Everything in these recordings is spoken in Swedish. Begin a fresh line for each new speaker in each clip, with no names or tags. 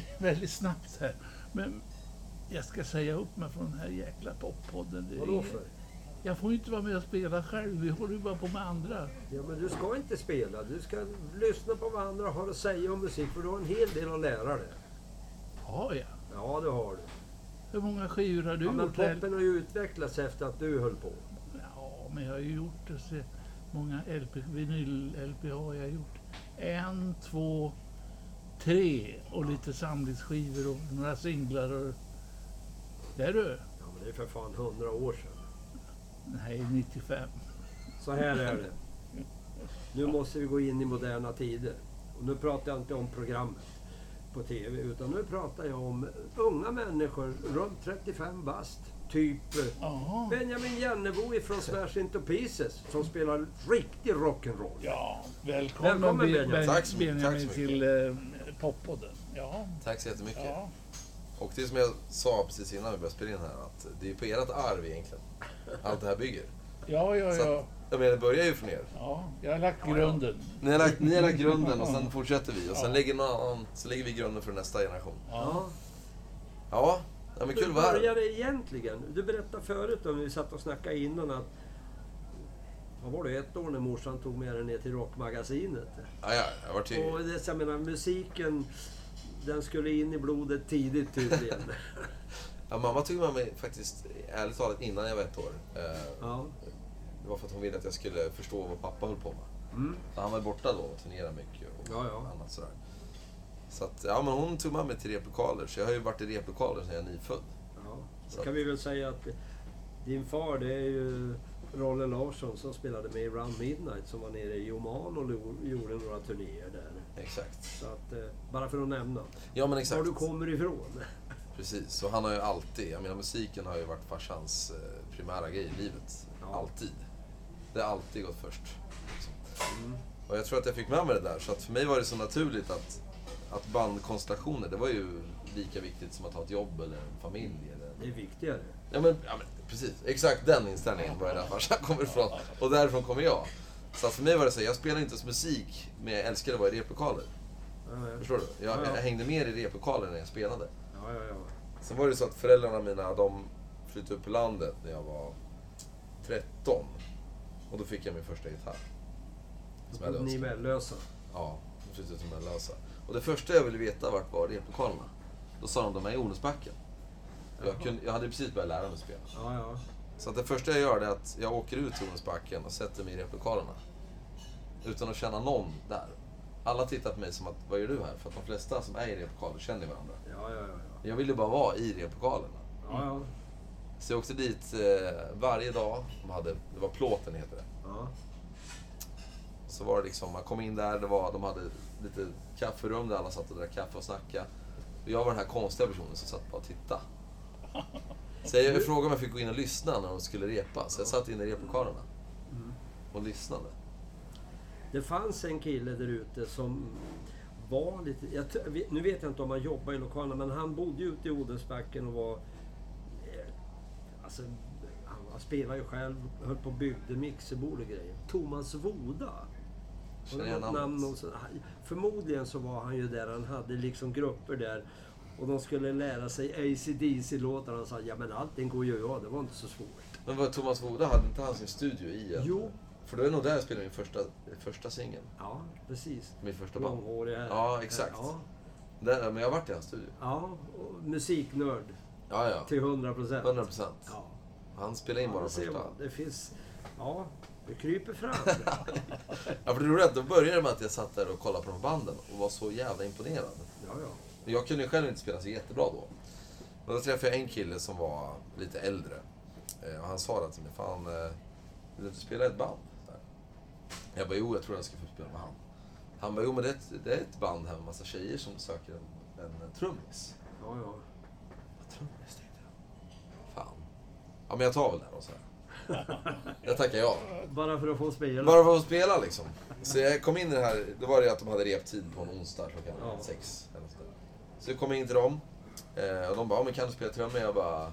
in väldigt snabbt här. Men jag ska säga upp mig från den här jäkla poppodden.
Vadå för?
Jag får ju inte vara med och spela själv. Vi håller ju bara på med andra.
Ja, men du ska inte spela. Du ska lyssna på vad andra har att säga om musik, för du har en hel del att lära dig.
Har jag?
Ja, det har du.
Hur många skivor har du
Ja, men
gjort?
poppen har ju utvecklats efter att du höll på.
Ja, men jag har ju gjort det. Så många LP, vinyl-LP har jag gjort. En, två, tre och lite samlingsskivor och några singlar. Och... Där du!
Ja, men det är för fan hundra år sedan.
Nej, 95.
Så här är det. Nu måste vi gå in i moderna tider. Och nu pratar jag inte om programmet på TV, utan nu pratar jag om unga människor runt 35 bast. Typ
Jaha.
Benjamin Jannebo ifrån Smash Into Pieces som spelar riktig rock'n'roll.
Ja, välkommen,
Välkommen,
Be-
Benjamin.
Ben-
Tack så mycket,
Benjamin till eh, poppodden. Ja,
Tack så jättemycket.
ja.
Och det som jag sa precis innan vi började spela in här, att det är på ert arv egentligen. Allt det här bygger.
Ja, ja, ja.
att, jag menar, det börjar ju från er.
ja jag har lagt grunden.
Ni har lagt, ni har lagt grunden och sen fortsätter vi. Och sen
Ja.
lägger, någon annan, så lägger vi grunden för nästa generation.
Ja.
Ja, ja men kul
Hur
att vara här.
började det egentligen? Du berättade förut om vi satt och snackade innan att vad var det, ett år när morsan tog med dig ner till Rockmagasinet.
Ja, ja, jag var till...
Och det, jag menar, musiken, den skulle in i blodet tidigt tydligen.
Ja, mamma tog med mig faktiskt, ärligt talat, innan jag var ett år. Eh,
ja.
Det var för att hon ville att jag skulle förstå vad pappa höll på med.
Mm.
Han var borta då och turnerade mycket och
Ja, ja.
annat sådär. Så att, ja men hon tog med mig till replokaler, så jag har ju varit i replokaler sedan jag är nyfödd.
ja. Då kan vi väl säga att din far det är ju Rolle Larsson som spelade med i Round Midnight som var nere i Oman och gjorde några turnéer där.
Exakt.
Så att, eh, bara för att nämna.
Ja men exakt.
Var du kommer ifrån.
Precis, så han har ju alltid, jag menar musiken har ju varit farsans eh, primära grej i livet.
Ja.
Alltid. Det har alltid gått först.
Mm.
Och jag tror att jag fick med mig det där, så att för mig var det så naturligt att, att bandkonstellationer, det var ju lika viktigt som att ha ett jobb eller en familj. Eller...
Det är viktigare.
Ja, men, ja men precis, exakt den inställningen var det där farsan kommer ifrån. Och därifrån kommer jag. Så för mig var det så, jag spelade inte ens musik, men jag älskade att vara i replokaler. Förstår du? Jag,
Ja, ja.
jag hängde mer i replokaler när jag spelade.
Ja, ja, ja.
Sen var det så att föräldrarna mina, de flyttade upp på landet när jag var 13. Och då fick jag min första gitarr. Som
Ni är medlösa.
Ja, de flyttade till Mellösa. Och det första jag ville veta vart var replokalerna. Då sa de, de är i Ornäsbacken. Jag, kunde, jag hade precis börjat lära mig spela.
Ja, ja.
Så att det första jag gör är att jag åker ut till Ornäsbacken och sätter mig i replokalerna. Utan att känna någon där. Alla tittar på mig som att, vad gör du här? För att de flesta som är i replokaler känner varandra.
Ja, ja, ja.
Jag ville bara vara i replokalerna.
Ja, ja.
Så jag åkte dit eh, varje dag. De hade, det var plåten heter det.
ja.
Så var det liksom, man kom in där, det var, de hade lite kafferum där alla satt och drack kaffe och snackade. Och jag var den här konstiga personen som satt bara och tittade. Så jag, frågade om jag fick gå in och lyssna när de skulle repa. Så jag satt inne i replokalerna. Och lyssnade.
Det fanns en kille där ute som var lite... Jag, nu vet jag inte om han jobbar i lokalerna, men han bodde ju ute i Odensbacken och var... eh, Alltså, han, spelade ju själv, höll på och byggde mixerbord och grejer. Thomas Voda.
Känner jag namnet?
namn? Och så, förmodligen så var han ju där, han hade liksom grupper där. Och de skulle lära sig AC/DC-låtar. Han sa, ja men allting går ju av, det var inte så svårt.
Men vad Thomas Woda, hade inte han sin studio i en...
Jo.
För det var nog där jag spelade min första, första singel.
Ja, precis.
Min första band.
Långhårig här.
Ja, exakt.
Ja,
Där, men jag har varit i hans studio.
ja och musiknörd
Ja, ja.
till 100 procent.
100 procent.
Ja.
Han spelade in bara
Ja, ser
första.
man. Det finns... Ja, det kryper fram.
Ja, för det roliga är att då började det med att jag satt där och kollade på de banden och var så jävla imponerad.
Ja, ja.
Men Jag kunde ju själv inte spela så jättebra då. Men då träffade jag en kille som var lite äldre. Eh, Och han sa det till mig, fan, eh, vill du inte spela ett band? Jag bara, jo jag tror jag ska få spela med han. Han bara, jo men det är ett, det är ett band här med massa tjejer som söker en, en trummis.
ja, ja.
Vad trummis tänkte jag. Fan. Ja men jag tar väl det då, så här. Jag tackar ja.
Bara för att få spela.
Bara för att spela liksom. Så jag kom in i det här, då var det att de hade reptid på en onsdag klockan
Ja.
sex. Eller något sånt där. Så jag kom in till dem. Eh, och de bara, "Ja, men kan du spela trummor? Jag bara...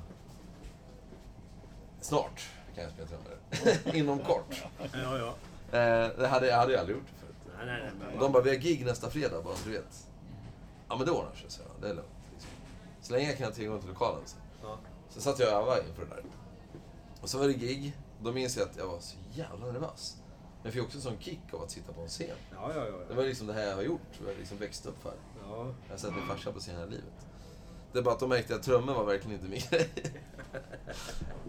Snart kan jag spela trummor. Inom kort.
Ja, ja.
Eh, det hade jag hade jag aldrig gjort förut.
Nej, nej, nej. Men,
De bara, vi har gig nästa fredag, bara så du vet. Ja men det ordnar sig, så jag. Det är lugnt. Liksom. Så länge jag kan ha tillgång till lokalen. Så.
ja.
Sen satt jag och övade inför det där. Och så var det gig. Då minns jag att jag var så jävla nervös. Men jag fick också en sån kick av att sitta på en scen.
Ja, ja, ja.
Det var liksom det här jag har gjort. Jag liksom växt upp för.
Ja.
Jag har sett min farsa på hela livet. Det är bara att de märkte att trummor var verkligen inte min grej.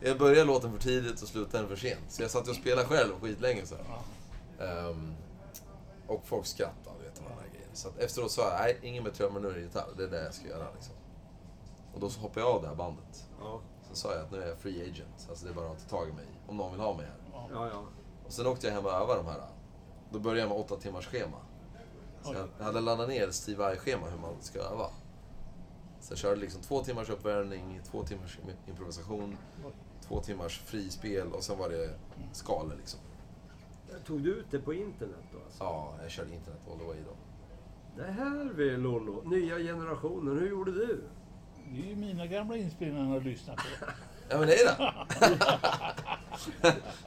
Jag började låten för tidigt och slutade den för sent. Så jag satt och spelade själv skitlänge så. Ehm, och folk skrattade, vet du, de här grejerna. Så att efteråt sa jag, nej, ingen med trummor, nu är det gitarr. Det är det jag ska göra liksom. Och då hoppade jag av det här bandet.
Ja,
Så sa jag att nu är jag free agent. Alltså det är bara att ta tag i mig. Om någon vill ha mig här.
ja. ja.
Och sen åkte jag hem och övade de här. Då började jag med åtta timmars schema. Så jag hade laddat ner Steve Vai-schema hur man ska öva. Så jag körde liksom två timmars uppvärmning, två timmars improvisation, två timmars frispel och sen var det skalor liksom.
Tog du ut det på internet då? Alltså?
Ja, jag körde internet all the way då.
Det här vi Lollo, nya generationen. Hur gjorde du?
Det är ju mina gamla inspelningar att lyssna på.
Ja men det är det.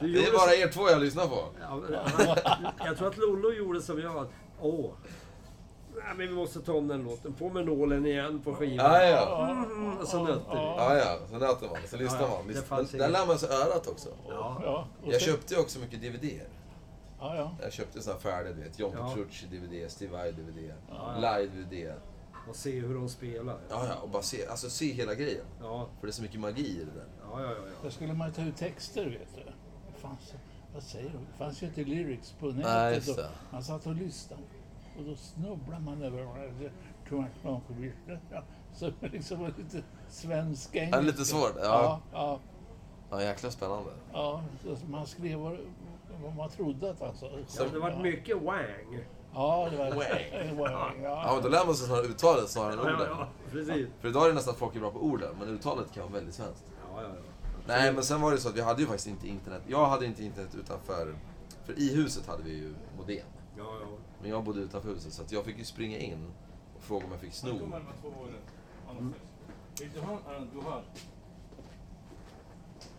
Det är bara er två jag lyssnar på.
Ja, men jag tror att Lollo gjorde som jag. Åh. Nej, men vi måste ta om den låten. På med nålen igen på skivan.
Ja, ja.
Mm, och så nötte vi.
Ja, ja. Så nöter man, så lyssnar
Ja, ja.
man.
Det fanns
Där
inget.
lär man sig örat också.
Ja.
Ja, och
Jag
sen-
köpte ju också mycket DVDer.
Ja, ja.
Jag köpte såna här färdiga, du vet. John
Ja.
Petrucci DVD, Steve Vai DVD,
Ja.
Live DVD.
Och se hur de spelar.
Ja, ja. Och bara se, alltså se hela grejen.
Ja,
För det är så mycket magi i det där.
ja, ja. ja,
Där skulle man ta ut texter, vet du. Det fanns, vad säger du? Det fanns ju inte lyrics på nätet.
Nej, just
och
det.
Man satt och lyssnade. Och då snubblar man över de. Ja, så liksom var lite svensk
Ja,
engelska.
lite svårt.
Ja,
Ja.
ja,
Ja, jäkla spännande.
ja. Så man skrev vad, vad man trodde att han sa.
ja det var mycket wang.
Ja, det var...
Wang.
Wang,
Ja, men då lär man sig snarare uttalet snarare än
Ja, ja,
orden.
ja. Precis.
För idag är det nästan folk är bra på orden, men uttalet kan vara väldigt svenskt.
Ja, ja, ja.
Nej, men sen var det så att vi hade ju faktiskt inte internet. Jag hade inte internet utanför... För i huset hade vi ju modem.
Ja, ja.
Men jag bodde utanför huset, så att jag fick ju springa in och fråga om jag fick sno.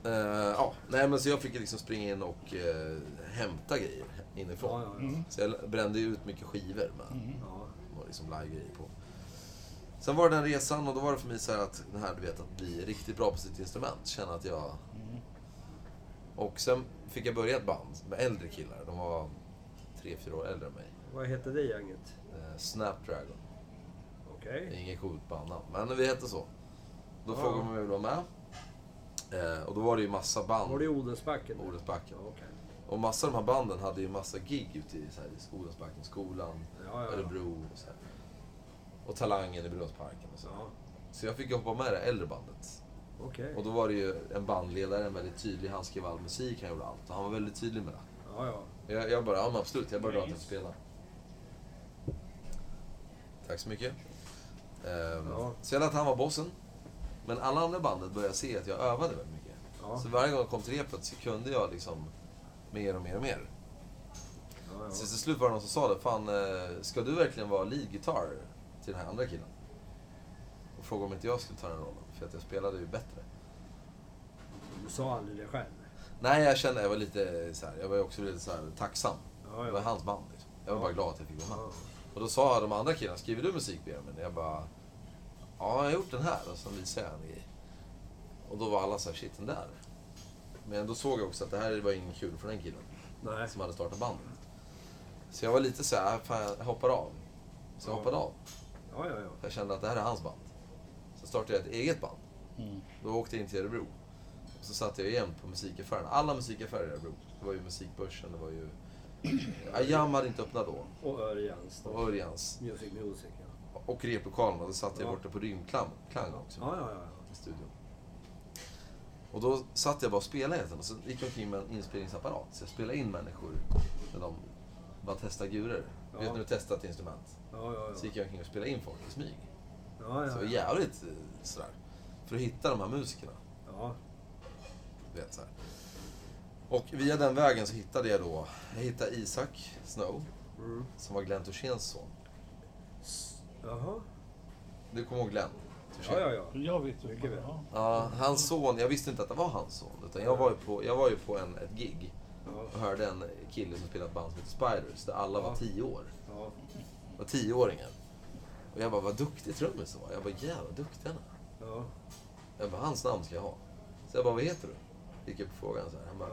Eh, ja, nej men så jag fick liksom springa in och eh, hämta grejer inifrån.
Ja, ja, ja.
Mm.
Så jag brände ju ut mycket skivor med
Mm.
liksom live-grejer på. Sen var det den resan och då var det för mig så här att det här du vet att bli riktigt bra på sitt instrument. Känna att jag...
Mm.
Och sen fick jag börja ett band med äldre killar. De var tre, fyra år äldre än mig.
Vad hette det gänget?
Eh, Snapdragon.
Okej.
är inget coolt bandnamn, men vi hette så. Då
Ja.
frågade man om jag ville vara med. Eh, och då var det ju massa band.
Var det i Odensbacken?
Odensbacken.
Ja, okej.
Och massa av de här banden hade ju massa gig ute i så här, Odensbacken, skolan,
Ja, ja, ja.
Örebro och så här. Och Talangen i Brunnsparken och så.
Ja,
Så jag fick hoppa med det äldre bandet.
okej.
Och då var det ju en bandledare, en väldigt tydlig, han skrev all musik, han gjorde allt. Och han var väldigt tydlig med det.
Ja, ja.
Jag, jag bara, ja men absolut, jag bara drar till spela. Tack så mycket. Ehm,
Ja.
Så jag lät han vara bossen. Men alla andra bandet började se att jag övade väldigt mycket.
Ja,
Så varje gång jag kom till repet så kunde jag liksom mer och mer och mer.
ja, ja.
Så till slut var det någon som sa det, fan eh, ska du verkligen vara lead guitar till den här andra killen? Och frågade om inte jag skulle ta den rollen, för att jag spelade ju bättre.
Du sa aldrig det själv?
Nej, jag kände, jag var lite så här, jag var också lite så här tacksam.
Ja,
Det var hans band liksom. Jag var
Ja.
bara glad att jag fick vara med. Och då sa de andra killarna, skriver du musik Benjamin? Jag bara, ja jag har gjort den här. Och så visade jag en grej. Och då var alla så här, shit den där. Men då såg jag också att det här var ingen kul för den killen
Nej.
som hade startat bandet. Så jag var lite så här, fan jag hoppar av. Så jag
Ja.
hoppade av.
Ja, ja, ja.
Jag kände att det här är hans band. Så startade jag ett eget band.
Mm.
Då åkte jag in till Örebro. Och så satt jag igen på musikaffären. Alla musikaffärer i Örebro. Det var ju Musikbörsen, det var ju... Ajam hade inte öppnat då.
Och Örjans.
Och Örjans.
Music Music, ja.
Och replokalen. Och då satt jag
Ja.
borta på Rymdklang Klang också.
Ja, ja, ja.
I studion. Och då satt jag bara och spelade tiden. Och så gick jag omkring med en inspelningsapparat. Så jag spelade in människor när de bara testade gurer.
Ja.
Vet när du testar ett instrument?
Ja, ja,
Så gick jag omkring och spelade in folk i smyg.
Ja,
Så jävligt eh, sådär. För att hitta de här musikerna.
Ja,
Vet, så här. Och via den vägen så hittade jag då, jag hittade Isak Snow,
mm.
som var Glenn Torséns son.
Jaha.
Du kommer ihåg Glenn? Torssén?
Ja, ja, ja.
Jag vet.
Mycket väl.
Ja.
Hans son, jag visste inte att det var hans son. Utan jag var ju på, jag var ju på en, ett gig och hörde en kille som spelade ett band som heter Spiders, där alla var tio år.
Ja.
Var tioåringar. Och jag bara, vad duktig trummis du var. Jag bara, jävla duktig han är.
Ja.
Jag bara, hans namn ska jag ha. Så jag bara, vad heter du? Gick upp på frågan så här. Han bara,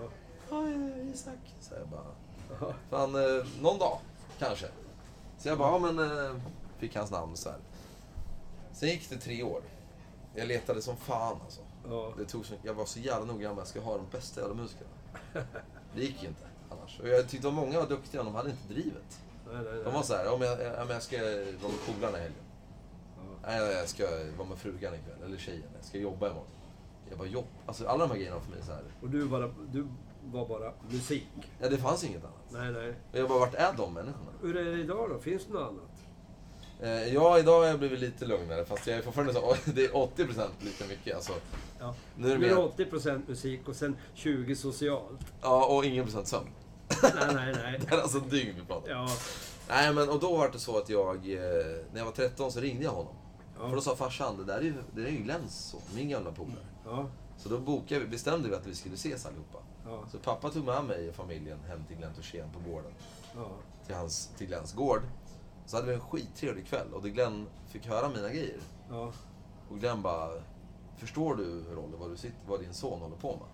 Ja.
ja, Isak. Så jag bara,
Ja.
fan, eh, någon dag, kanske. Så jag bara, ja men, eh, fick hans namn så här. Sen gick det tre år. Jag letade som fan alltså.
Ja.
Det tog så, jag var så jävla noggrann med att jag ska ha de bästa jävla musikerna. Det gick inte annars. Och jag tyckte att många var duktiga, men de hade inte drivet.
Nej, nej, nej.
De var så här, om jag, ja, men jag ska vara med polarna i helgen.
Ja.
Nej, jag ska vara med frugan ikväll, eller tjejen. Jag ska jobba imorgon. Jag bara, jobb? Alltså alla de här grejerna för mig så här.
Och du, bara, du var bara musik?
Ja, det fanns inget annat.
Nej, nej.
Och jag bara, vart är de människorna?
Hur är det idag då? Finns det något annat?
Eh, ja, idag har jag blivit lite lugnare, fast jag är fortfarande så, det är 80% lika mycket. Alltså,
Ja.
nu är det
Nu är det
mer,
80% musik och sen 20% socialt.
ja, och ingen procent sömn.
Nej, nej, nej.
Det är alltså dygn vi pratar om.
Ja.
Nej, men och då var det så att jag, eh, när jag var 13 så ringde jag honom. För då
Ja.
sa farsan, det där är ju, det är ju Glenns son, min gamla polare.
Ja.
Så då bokade vi, bestämde vi att vi skulle ses allihopa.
Ja.
Så pappa tog med mig och familjen hem till Glenn Torssén på gården.
Ja.
Till, hans, till Glenns gård. Så hade vi en skittrevlig kväll och det Glenn fick höra mina grejer.
Ja.
Och Glenn bara, förstår du Rolle vad, du sitter, vad din son håller på med?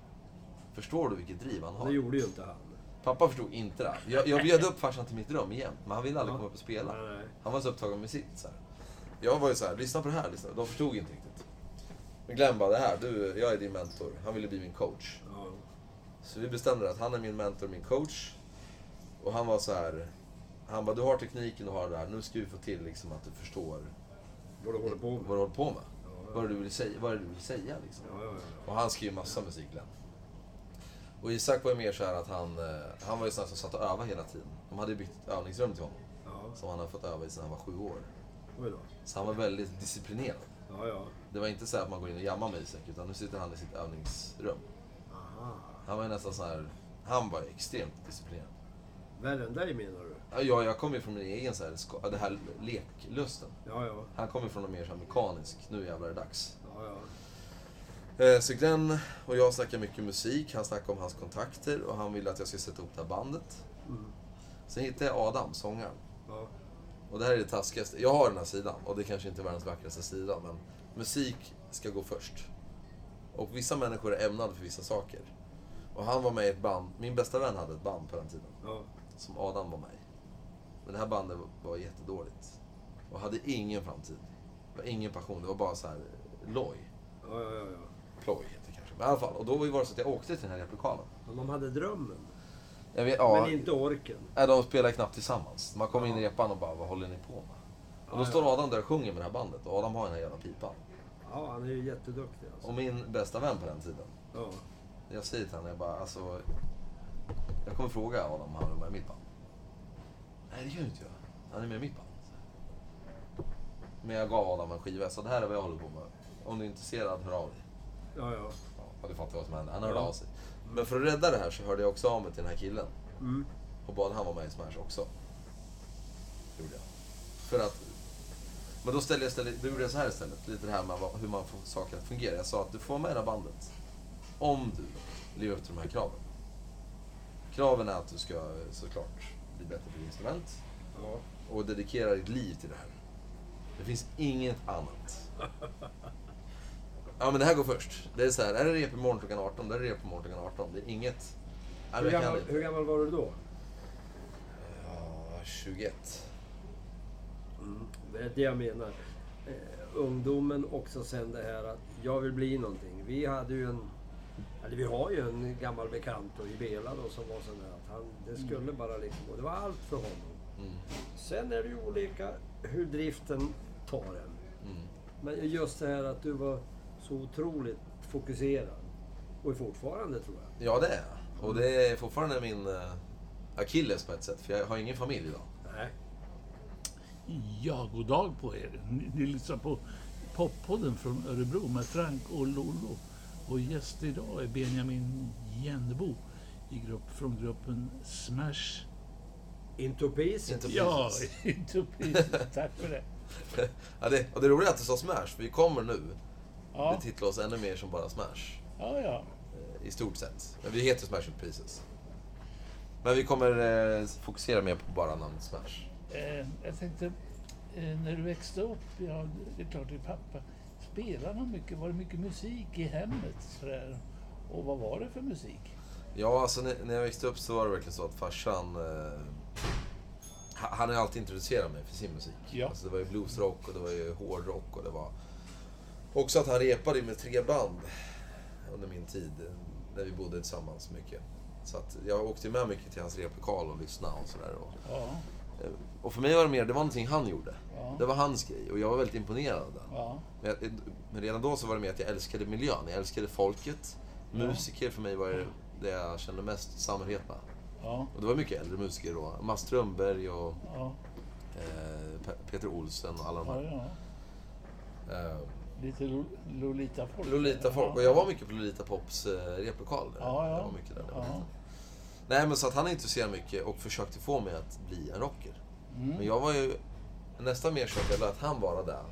Förstår du vilket driv han har?
Det gjorde ju inte han.
Pappa förstod inte det. Jag, jag bjöd upp farsan till mitt rum igen, men han ville aldrig komma upp och spela. Han var så upptagen med sitt. Så här. Jag var ju så här, lyssna på det här. Lyssna. De förstod inte riktigt. Men Glenn bara, det här, du, jag är din mentor. Han ville bli min coach. Så vi bestämde att han är min mentor, min coach. Och han var så här. Han bara, du har tekniken, du har det här. Nu ska vi få till liksom att du förstår
Vad du håller på med.
vad du håller på med. Vad du vill säga, vad du vill säga liksom. Och han skrev massa musik, Glenn. Och Isak var ju mer så här att han, eh, han var ju sån som satt och övade hela tiden. De hade ju byggt ett övningsrum till honom.
Ja.
Som han hade fått öva i sedan han var sju år. Så han var väldigt disciplinerad.
Ja, ja.
Det var inte så att man går in och jammar med Isak, utan nu sitter han i sitt övningsrum.
Aha.
Han var ju nästan så här, han var extremt disciplinerad.
Värre än dig menar du?
Ja, jag, kommer ju från min egen så här, det här leklusten.
Ja, ja.
Han kommer från en mer så här mekanisk, nu jävlar är det dags.
Ja, ja.
Eh, Så Glenn och jag snackar mycket musik, han snackar om hans kontakter och han vill att jag ska sätta ihop det här bandet.
Mm.
Sen hittade jag Adam, sångaren.
Ja.
Och det här är det taskigaste. Jag har den här sidan och det kanske inte är världens vackraste sida men musik ska gå först. Och vissa människor är ämnade för vissa saker. Och han var med i ett band, min bästa vän hade ett band på den tiden.
Ja.
Som Adam var med i. Men det här bandet var- jättedåligt. Och hade ingen framtid. Det var ingen passion, det var bara så här loj.
Ja.
Ploj heter det kanske. Men i alla fall, och då var det så att jag åkte till den här replokalen.
Men de hade drömmen.
Vet, ja,
Men inte orken.
nej, de spelar knappt tillsammans. Man kommer in i repan och bara, vad håller ni på med? Och då
Ja,
står
ja.
Adam där och sjunger med det här bandet och Adam har den här jävla pipan.
Ja, han är ju jätteduktig alltså.
Och min bästa vän på den tiden,
Ja.
jag säger till honom, jag bara alltså... Jag kommer fråga Adam om han är med i mitt band. Nej, det gör inte jag. Han är med i mitt band. Men jag gav Adam en skiva, så det här är vad jag håller på med. Om du är intresserad, hör av dig.
Ja, ja.
Ja, du fattar vad som hände. Han hörde
Ja.
av sig. Men för att rädda det här så hörde jag också av mig till den här killen.
Mm.
Och bad han vara med i Smash också. Gjorde jag. För att... Men då, ställde jag istället, då gjorde jag så här istället. Lite det här med vad- hur man får saker att fungera. Jag sa att du får vara med i det här bandet. Om du lever upp till de här kraven. Kraven är att du ska såklart bli bättre på ditt instrument.
Ja.
Och dedikera ditt liv till det här. Det finns inget annat. Ja men det här går först. Det är så här, är det rep imorgon klockan 18, då är det rep imorgon klockan 18. Det är inget... Nej,
Hur,
men jag kan
gammal, hur gammal var du då?
Ja, 21.
Mm. Det är det jag menar. Eh, ungdomen också sen det här att jag vill bli någonting. Vi hade ju en, eller vi har ju en gammal bekant då, i Bela då som var sån där att han, det skulle bara liksom, och det var allt för honom.
Mm.
Sen är det ju olika hur driften tar en.
Mm.
Men just det här att du var så otroligt fokuserad. Och är fortfarande tror jag.
Ja, det är jag. Och det är fortfarande min uh, akilles på ett sätt, för jag har ingen familj idag.
Nej.
Ja, god dag på er. Ni, ni lyssnar på Poppodden från Örebro med Frank och Lollo. Och gäst idag är Benjamin Jennebo i grupp, från gruppen Smash.
Into pieces.
Into
Ja,
Precis.
inte precis. Tack för det.
ja, det, och det roliga är att du sa Smash, för vi kommer nu
Ja,
betitla oss ännu mer som bara Smash.
ja, ja.
eh, I stort sett. Men vi heter Smash Pieces. Men vi kommer eh, fokusera mer på bara namnet Smash.
Eh, jag tänkte, eh, när du växte upp, ja, det är klart din pappa, spelade han mycket? Var det mycket musik i hemmet? Sådär? Och vad var det för musik?
Ja, alltså när, när jag växte upp så var det verkligen så att farsan... Eh, ha- han har alltid introducerat mig för sin musik.
Ja.
Alltså det var ju bluesrock och det var ju hårdrock och det var... Också att han repade med tre band under min tid, eh, när vi bodde tillsammans mycket. Så att jag åkte med mycket till hans replokal och lyssnade och sådär. Och,
Ja,
eh, och för mig var det mer, det var någonting han gjorde.
Ja.
Det var hans grej och jag var väldigt imponerad av den.
ja,
Men, jag, men redan då så var det mer att jag älskade miljön. Jag älskade folket. Musiker för mig var det, det jag kände mest samhörighet med. Och det var mycket äldre musiker då. Mats Strömberg och eh, Pe- Peter Olsen och alla de här.
Ja. Lite Lo- Lolita-folk.
Lolita-folk. Och jag var mycket på Lolita Pops eh, replokal. där.
Ja, ja.
Jag var mycket där.
Ja.
Nej men så att han intresserade mycket och försökte få mig att bli en rocker.
Mm.
Men jag var ju nästan mer så att jag lät han vara där.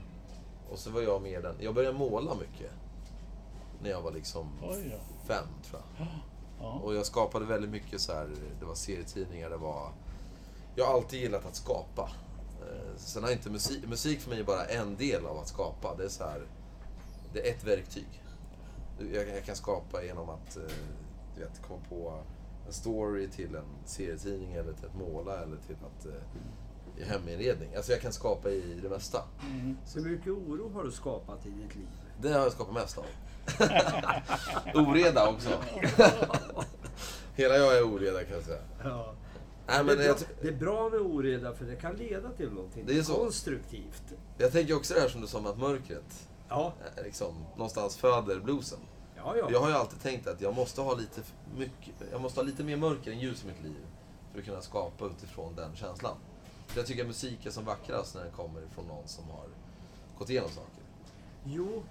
Och så var jag mer den. Jag började måla mycket. När jag var liksom
Oj då.
fem tror jag.
Ja,
Och jag skapade väldigt mycket så här, det var serietidningar, det var... Jag har alltid gillat att skapa. Eh, Sen har inte musik, musik för mig är bara en del av att skapa. Det är så här, det är ett verktyg. Jag, jag kan skapa genom att, eh, du vet, komma på en story till en serietidning eller till att måla eller till att eh, i heminredning. Alltså jag kan skapa i det mesta.
mm.
Så mycket oro har du skapat i ditt liv?
Det har jag skapat mest av. Oreda också. Hela jag är oreda kan jag säga.
Ja.
Nej,
det,
men
är
jag,
bra, det är bra med oreda för det kan leda till någonting
Det är så.
konstruktivt.
jag tänker också det här som du sa med att mörkret
Ja,
eh, liksom, någonstans föder bluesen.
ja, ja.
Jag har ju alltid tänkt att jag måste ha lite, mycket, jag måste ha lite mer mörker än ljus i mitt liv. För att kunna skapa utifrån den känslan. För jag tycker att musik är som vackrast när den kommer från någon som har gått igenom saker.
Jo,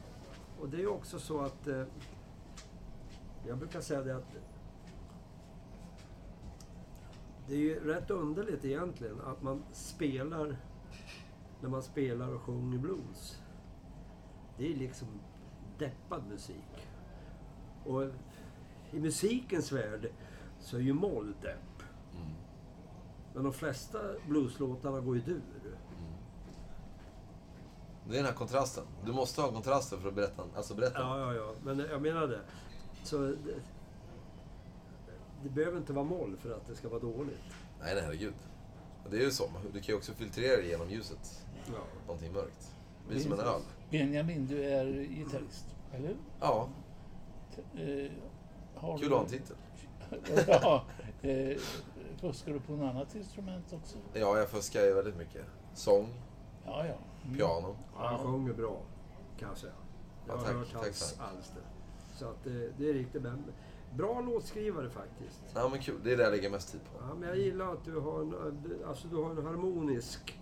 och det är ju också så att... Eh, jag brukar säga det att... Det är ju rätt underligt egentligen att man spelar... När man spelar och sjunger blues. Det är liksom deppad musik. Och i musikens värld så är ju moll depp.
Mm.
Men de flesta blueslåtarna går ju dur.
Det är den här kontrasten. Du måste ha kontrasten för att berätta. Alltså berätta.
Ja, ja, ja. Men jag menar det. Så det, det behöver inte vara moll för att det ska vara dåligt.
Nej, nej, herregud. Det är ju så. Du kan ju också filtrera det genom ljuset.
Ja.
Någonting mörkt. Det blir som en öl.
Benjamin, du är gitarrist, eller hur?
Ja,
Eh, har
kul att ha en titel.
ja, eh, fuskar du på något annat instrument också?
Ja, jag fuskar ju väldigt mycket. Sång,
Ja, ja. Mm.
piano.
Han sjunger bra, kan jag säga. Jag
Ja,
har
tack,
hört
tack,
hans
tack.
alster. Så att det, det är riktigt men Bra låtskrivare faktiskt.
Ja, men kul. Det är det jag lägger mest tid på.
Ja, men jag gillar att du har en, alltså du har en harmonisk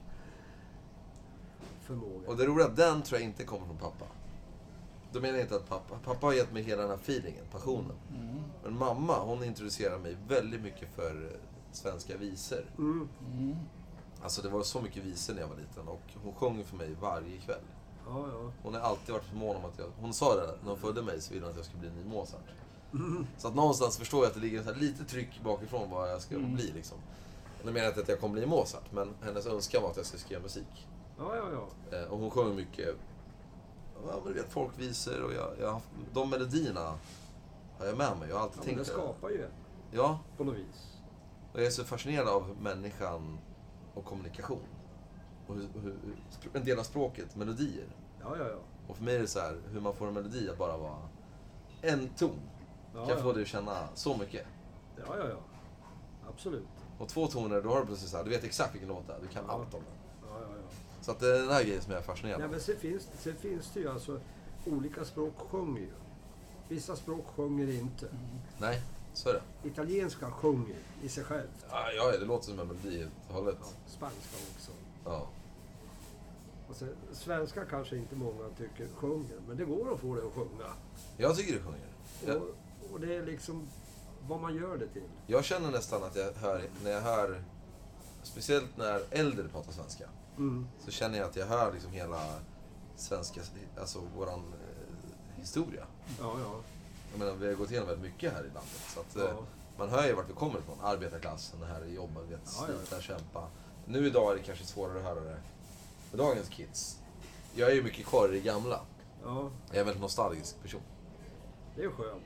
förmåga.
Och det roliga är att den tror jag inte kommer från pappa. Då menar jag inte att pappa... Pappa har gett mig hela den här feelingen, passionen.
Mm.
Men mamma, hon introducerade mig väldigt mycket för eh, svenska visor.
Mm.
Mm.
Alltså det var så mycket visor när jag var liten och hon sjöng för mig varje kväll.
Ja, ja.
Hon har alltid varit mån om att jag... Hon sa det när hon födde mig så ville hon att jag skulle bli en ny Mozart.
Mm.
Så att någonstans förstår jag att det ligger så här lite tryck bakifrån vad jag ska
Mm.
bli liksom. Nu menar jag inte att jag kommer bli Mozart, men hennes önskan var att jag skulle skriva musik.
Ja, ja, ja.
Eh, och hon sjöng mycket, ja men du vet, folkvisor och jag, jag, de melodierna har jag med mig. Jag har alltid
ja men det
tänkt
skapar ju en
Ja,
på något vis.
och jag är så fascinerad av människan och kommunikation. Och hur, hur, en del av språket, melodier.
Ja, ja, ja.
Och för mig är det så här, hur man får en melodi att bara vara en ton.
ja,
kan jag få
ja.
dig att känna så mycket.
Ja, ja, ja. Absolut.
Och två toner, då har du plötsligt så här, du vet exakt vilken låt det är. Du kan
Ja.
allt om den.
Ja, ja, ja.
Så att det är den här grejen som jag är fascinerad av.
men sen finns, sen finns det ju alltså... Olika språk sjunger ju. Vissa språk sjunger inte.
Nej, så är det.
Italienska sjunger i sig självt.
Ja, ja, det låter som en melodi helt och hållet.
Ja, spanska också.
Ja.
Och sen, svenska kanske inte många tycker sjunger, men det går att få det att sjunga.
Jag tycker det sjunger. Jag,
Och, och det är liksom vad man gör det till.
jag känner nästan att jag hör, när jag hör, speciellt när äldre pratar svenska,
Mm.
så känner jag att jag hör liksom hela svenska, alltså våran eh, historia.
Ja, ja.
Jag menar, vi har gått igenom väldigt mycket här i landet. Så att,
ja.
eh, Man hör ju vart vi kommer ifrån. Arbetarklassen, det här jobba, vet,
Ja, ja.
slita, kämpa. Nu idag är det kanske svårare att höra det för dagens kids. Jag är ju mycket kvar i det gamla.
Ja,
Jag är en väldigt nostalgisk person.
det är skönt.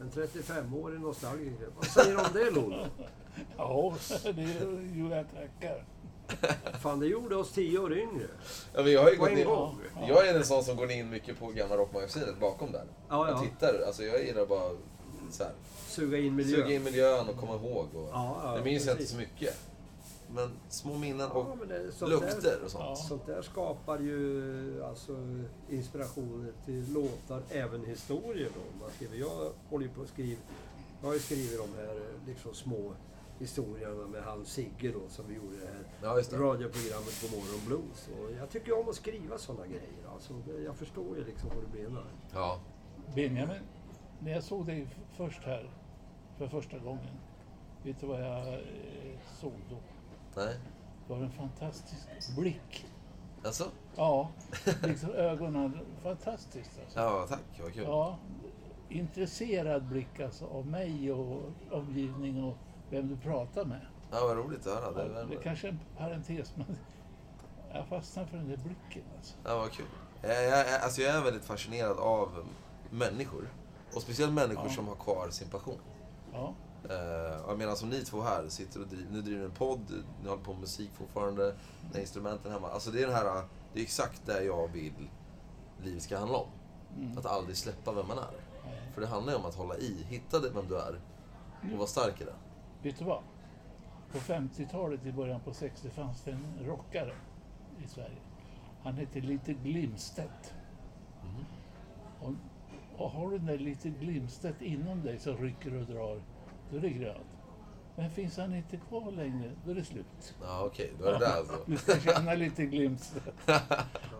En 35-årig nostalgiker. Vad säger du om det Lollo?
Ja, det är ju jag tackar.
Fan, det gjorde oss tio år yngre.
Ja, men jag, har ju gått in,
gång.
jag är en sån som går in mycket på gamla rockmagasinet bakom där.
Ja,
Jag
ja.
tittar, alltså jag gillar bara så här,
Suga in miljön.
suga in miljön och komma ihåg. Och,
Ja, ja,
det minns jag inte
precis.
så mycket. Men små minnen
Ja,
och
men det, sånt
lukter
Där,
och sånt.
Ja.
sånt där skapar ju alltså, inspirationer till låtar, även historier. Då. Man skriver, jag håller ju på att skriva, jag har ju skrivit de här eh, liksom, små historierna med han Sigge då, som vi gjorde det här
Ja, just det.
radioprogrammet på Morgon Blues. Och jag tycker om att skriva sådana grejer. Alltså, jag förstår ju liksom vad du menar.
Ja.
Benjamin, när jag såg dig först här för första gången, vet du vad jag eh, såg då?
Nej.
Det var en fantastisk blick.
Alltså?
Ja, liksom ögonen. Fantastiskt alltså.
Ja, tack. Vad kul.
Ja, intresserad blick alltså av mig och omgivning och vem du pratar med.
Ja, vad roligt att höra. Det
Ja, det är kanske är en parentes, men jag fastnar för den där blicken alltså.
Ja, vad kul. Jag, jag, alltså jag är väldigt fascinerad av människor. Och speciellt människor
Ja.
som har kvar sin passion.
Ja,
Eh, jag menar som ni två här sitter och driver, nu driver en podd, ni håller på med musik fortfarande, ni har instrumenten hemma. Alltså det är den här, det är exakt det jag vill livet ska handla om.
mm.
Att aldrig släppa vem man är.
Nej.
För det handlar ju om att hålla i, hitta det vem du är och vara stark i det.
Vet du vad? På 50-talet, i början på 60 fanns det en rockare i Sverige. Han hette Lite Glimstedt.
Mhm.
Och, och har du den där Lite Glimstedt inom dig så rycker och drar, då är det grönt. Men finns han inte kvar längre, då är det slut.
Ja okej, då är det alltså.
Du ska känna lite Glimstedt.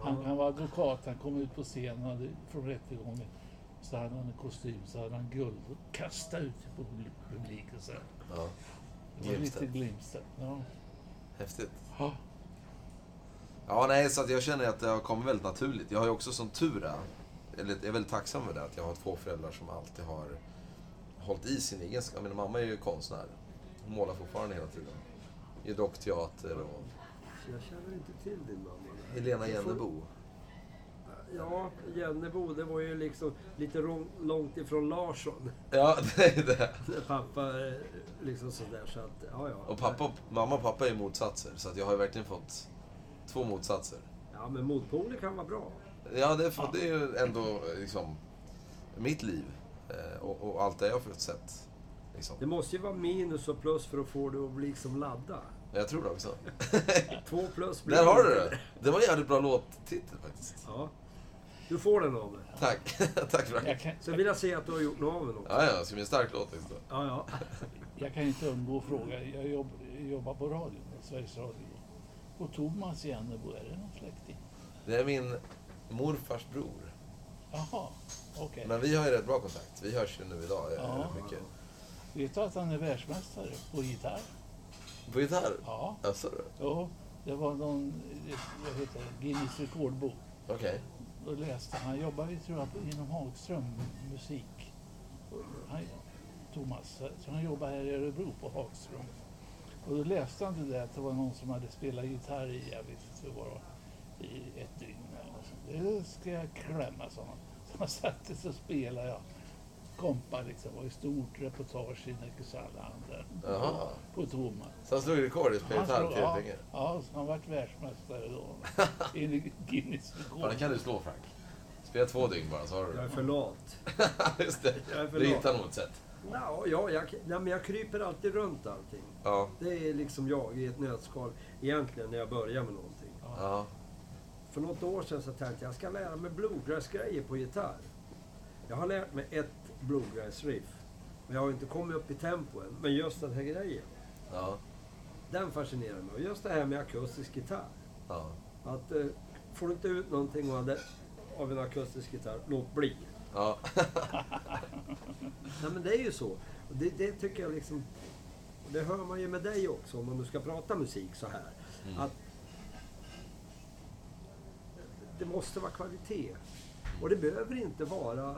Han, han var advokat, han kom ut på scenen från rättegången. Så hade han en kostym, så hade han guld och kastade ut på publi- publiken. Så här.
Ja.
Det var lite
Glimstedt.
Ja.
Häftigt.
Ja.
Ja, nej, så att jag känner att det har kommit väldigt naturligt. Jag har ju också som tur är, eller jag är väldigt tacksam för det, att jag har två föräldrar som alltid har hållit i sin egen... Menar, mamma är ju konstnär. Hon målar fortfarande hela tiden. Gör dockteater och...
Jag känner inte till din mamma.
Helena Jennebo.
Ja, Jennebo, det var ju liksom lite långt ifrån Larsson.
Ja, det är det.
Pappa eh, liksom sådär så att, ja ja.
Och pappa, mamma och pappa är motsatser, så att jag har ju verkligen fått två motsatser.
Ja men motpoler kan vara bra.
Ja, det är, för, det är ju ändå liksom mitt liv. Eh, Och, och allt det jag har fått sett. Liksom.
Det måste ju vara minus och plus för att få det att liksom ladda.
Jag tror det också.
Två plus blir
Där har du det! Det var en jävligt bra låttitel faktiskt.
Ja. Du får den av mig.
Tack. Tack det.
Jag, kan,
Sen vill jag se att du har gjort något av den också.
Ja, ja, ska bli en stark låt.
Ja, ja.
jag kan inte undgå att fråga. Jag jobb, jobbar på radio, Sveriges Radio. Och Thomas Jennebo, är det någon släkting?
Det är min morfars bror.
Jaha, okej.
Men vi har ju rätt bra kontakt. Vi hörs ju nu idag eh,
Ja.
mycket.
Vet du att han är världsmästare på gitarr?
På gitarr?
Ja.
Jaså du?
Jo, det var någon vad heter det, Guinness rekordbok.
Okej.
Då läste han, han jobbade tror jag inom Hagström musik. Han, Thomas, så han jobbade här i Örebro på Hagström. Och då läste han det där att det var någon som hade spelat gitarr i, jag vet inte vad det var, i ett dygn. Det ska jag klämma, sa han. Så han satte sig och spelade. Ja. Kompa liksom, var ett stort reportage i
Jaha.
på Thomas.
Så han slog rekord i att spela
Han
gitarr
slog-
till
ja, ja, så han vart världsmästare då. Enligt Guinness rekord.
Ja, det kan du slå Frank. Spela två dygn bara så har du
Jag är
det.
för lat.
Just det.
Jag är för
Du
lat.
hittar nog ett sätt.
Ja, ja, jag, nej, men jag kryper alltid runt allting.
Ja.
Det är liksom jag i ett nötskal egentligen när jag börjar med någonting.
Ja.
För något år sedan så tänkte jag jag ska lära mig bluegrass-grejer på gitarr. Jag har lärt mig ett bluegrass-riff. Men jag har inte kommit upp i tempo än. Men just den här grejen,
Ja.
den fascinerar mig. Och just det här med akustisk gitarr.
Ja.
Att eh, får du inte ut någonting av, det, av en akustisk gitarr, låt bli.
Ja.
Nej men det är ju så. Det, det tycker jag liksom... och Det hör man ju med dig också om man nu ska prata musik så här.
Mm.
Att det måste vara kvalitet. Och det behöver inte vara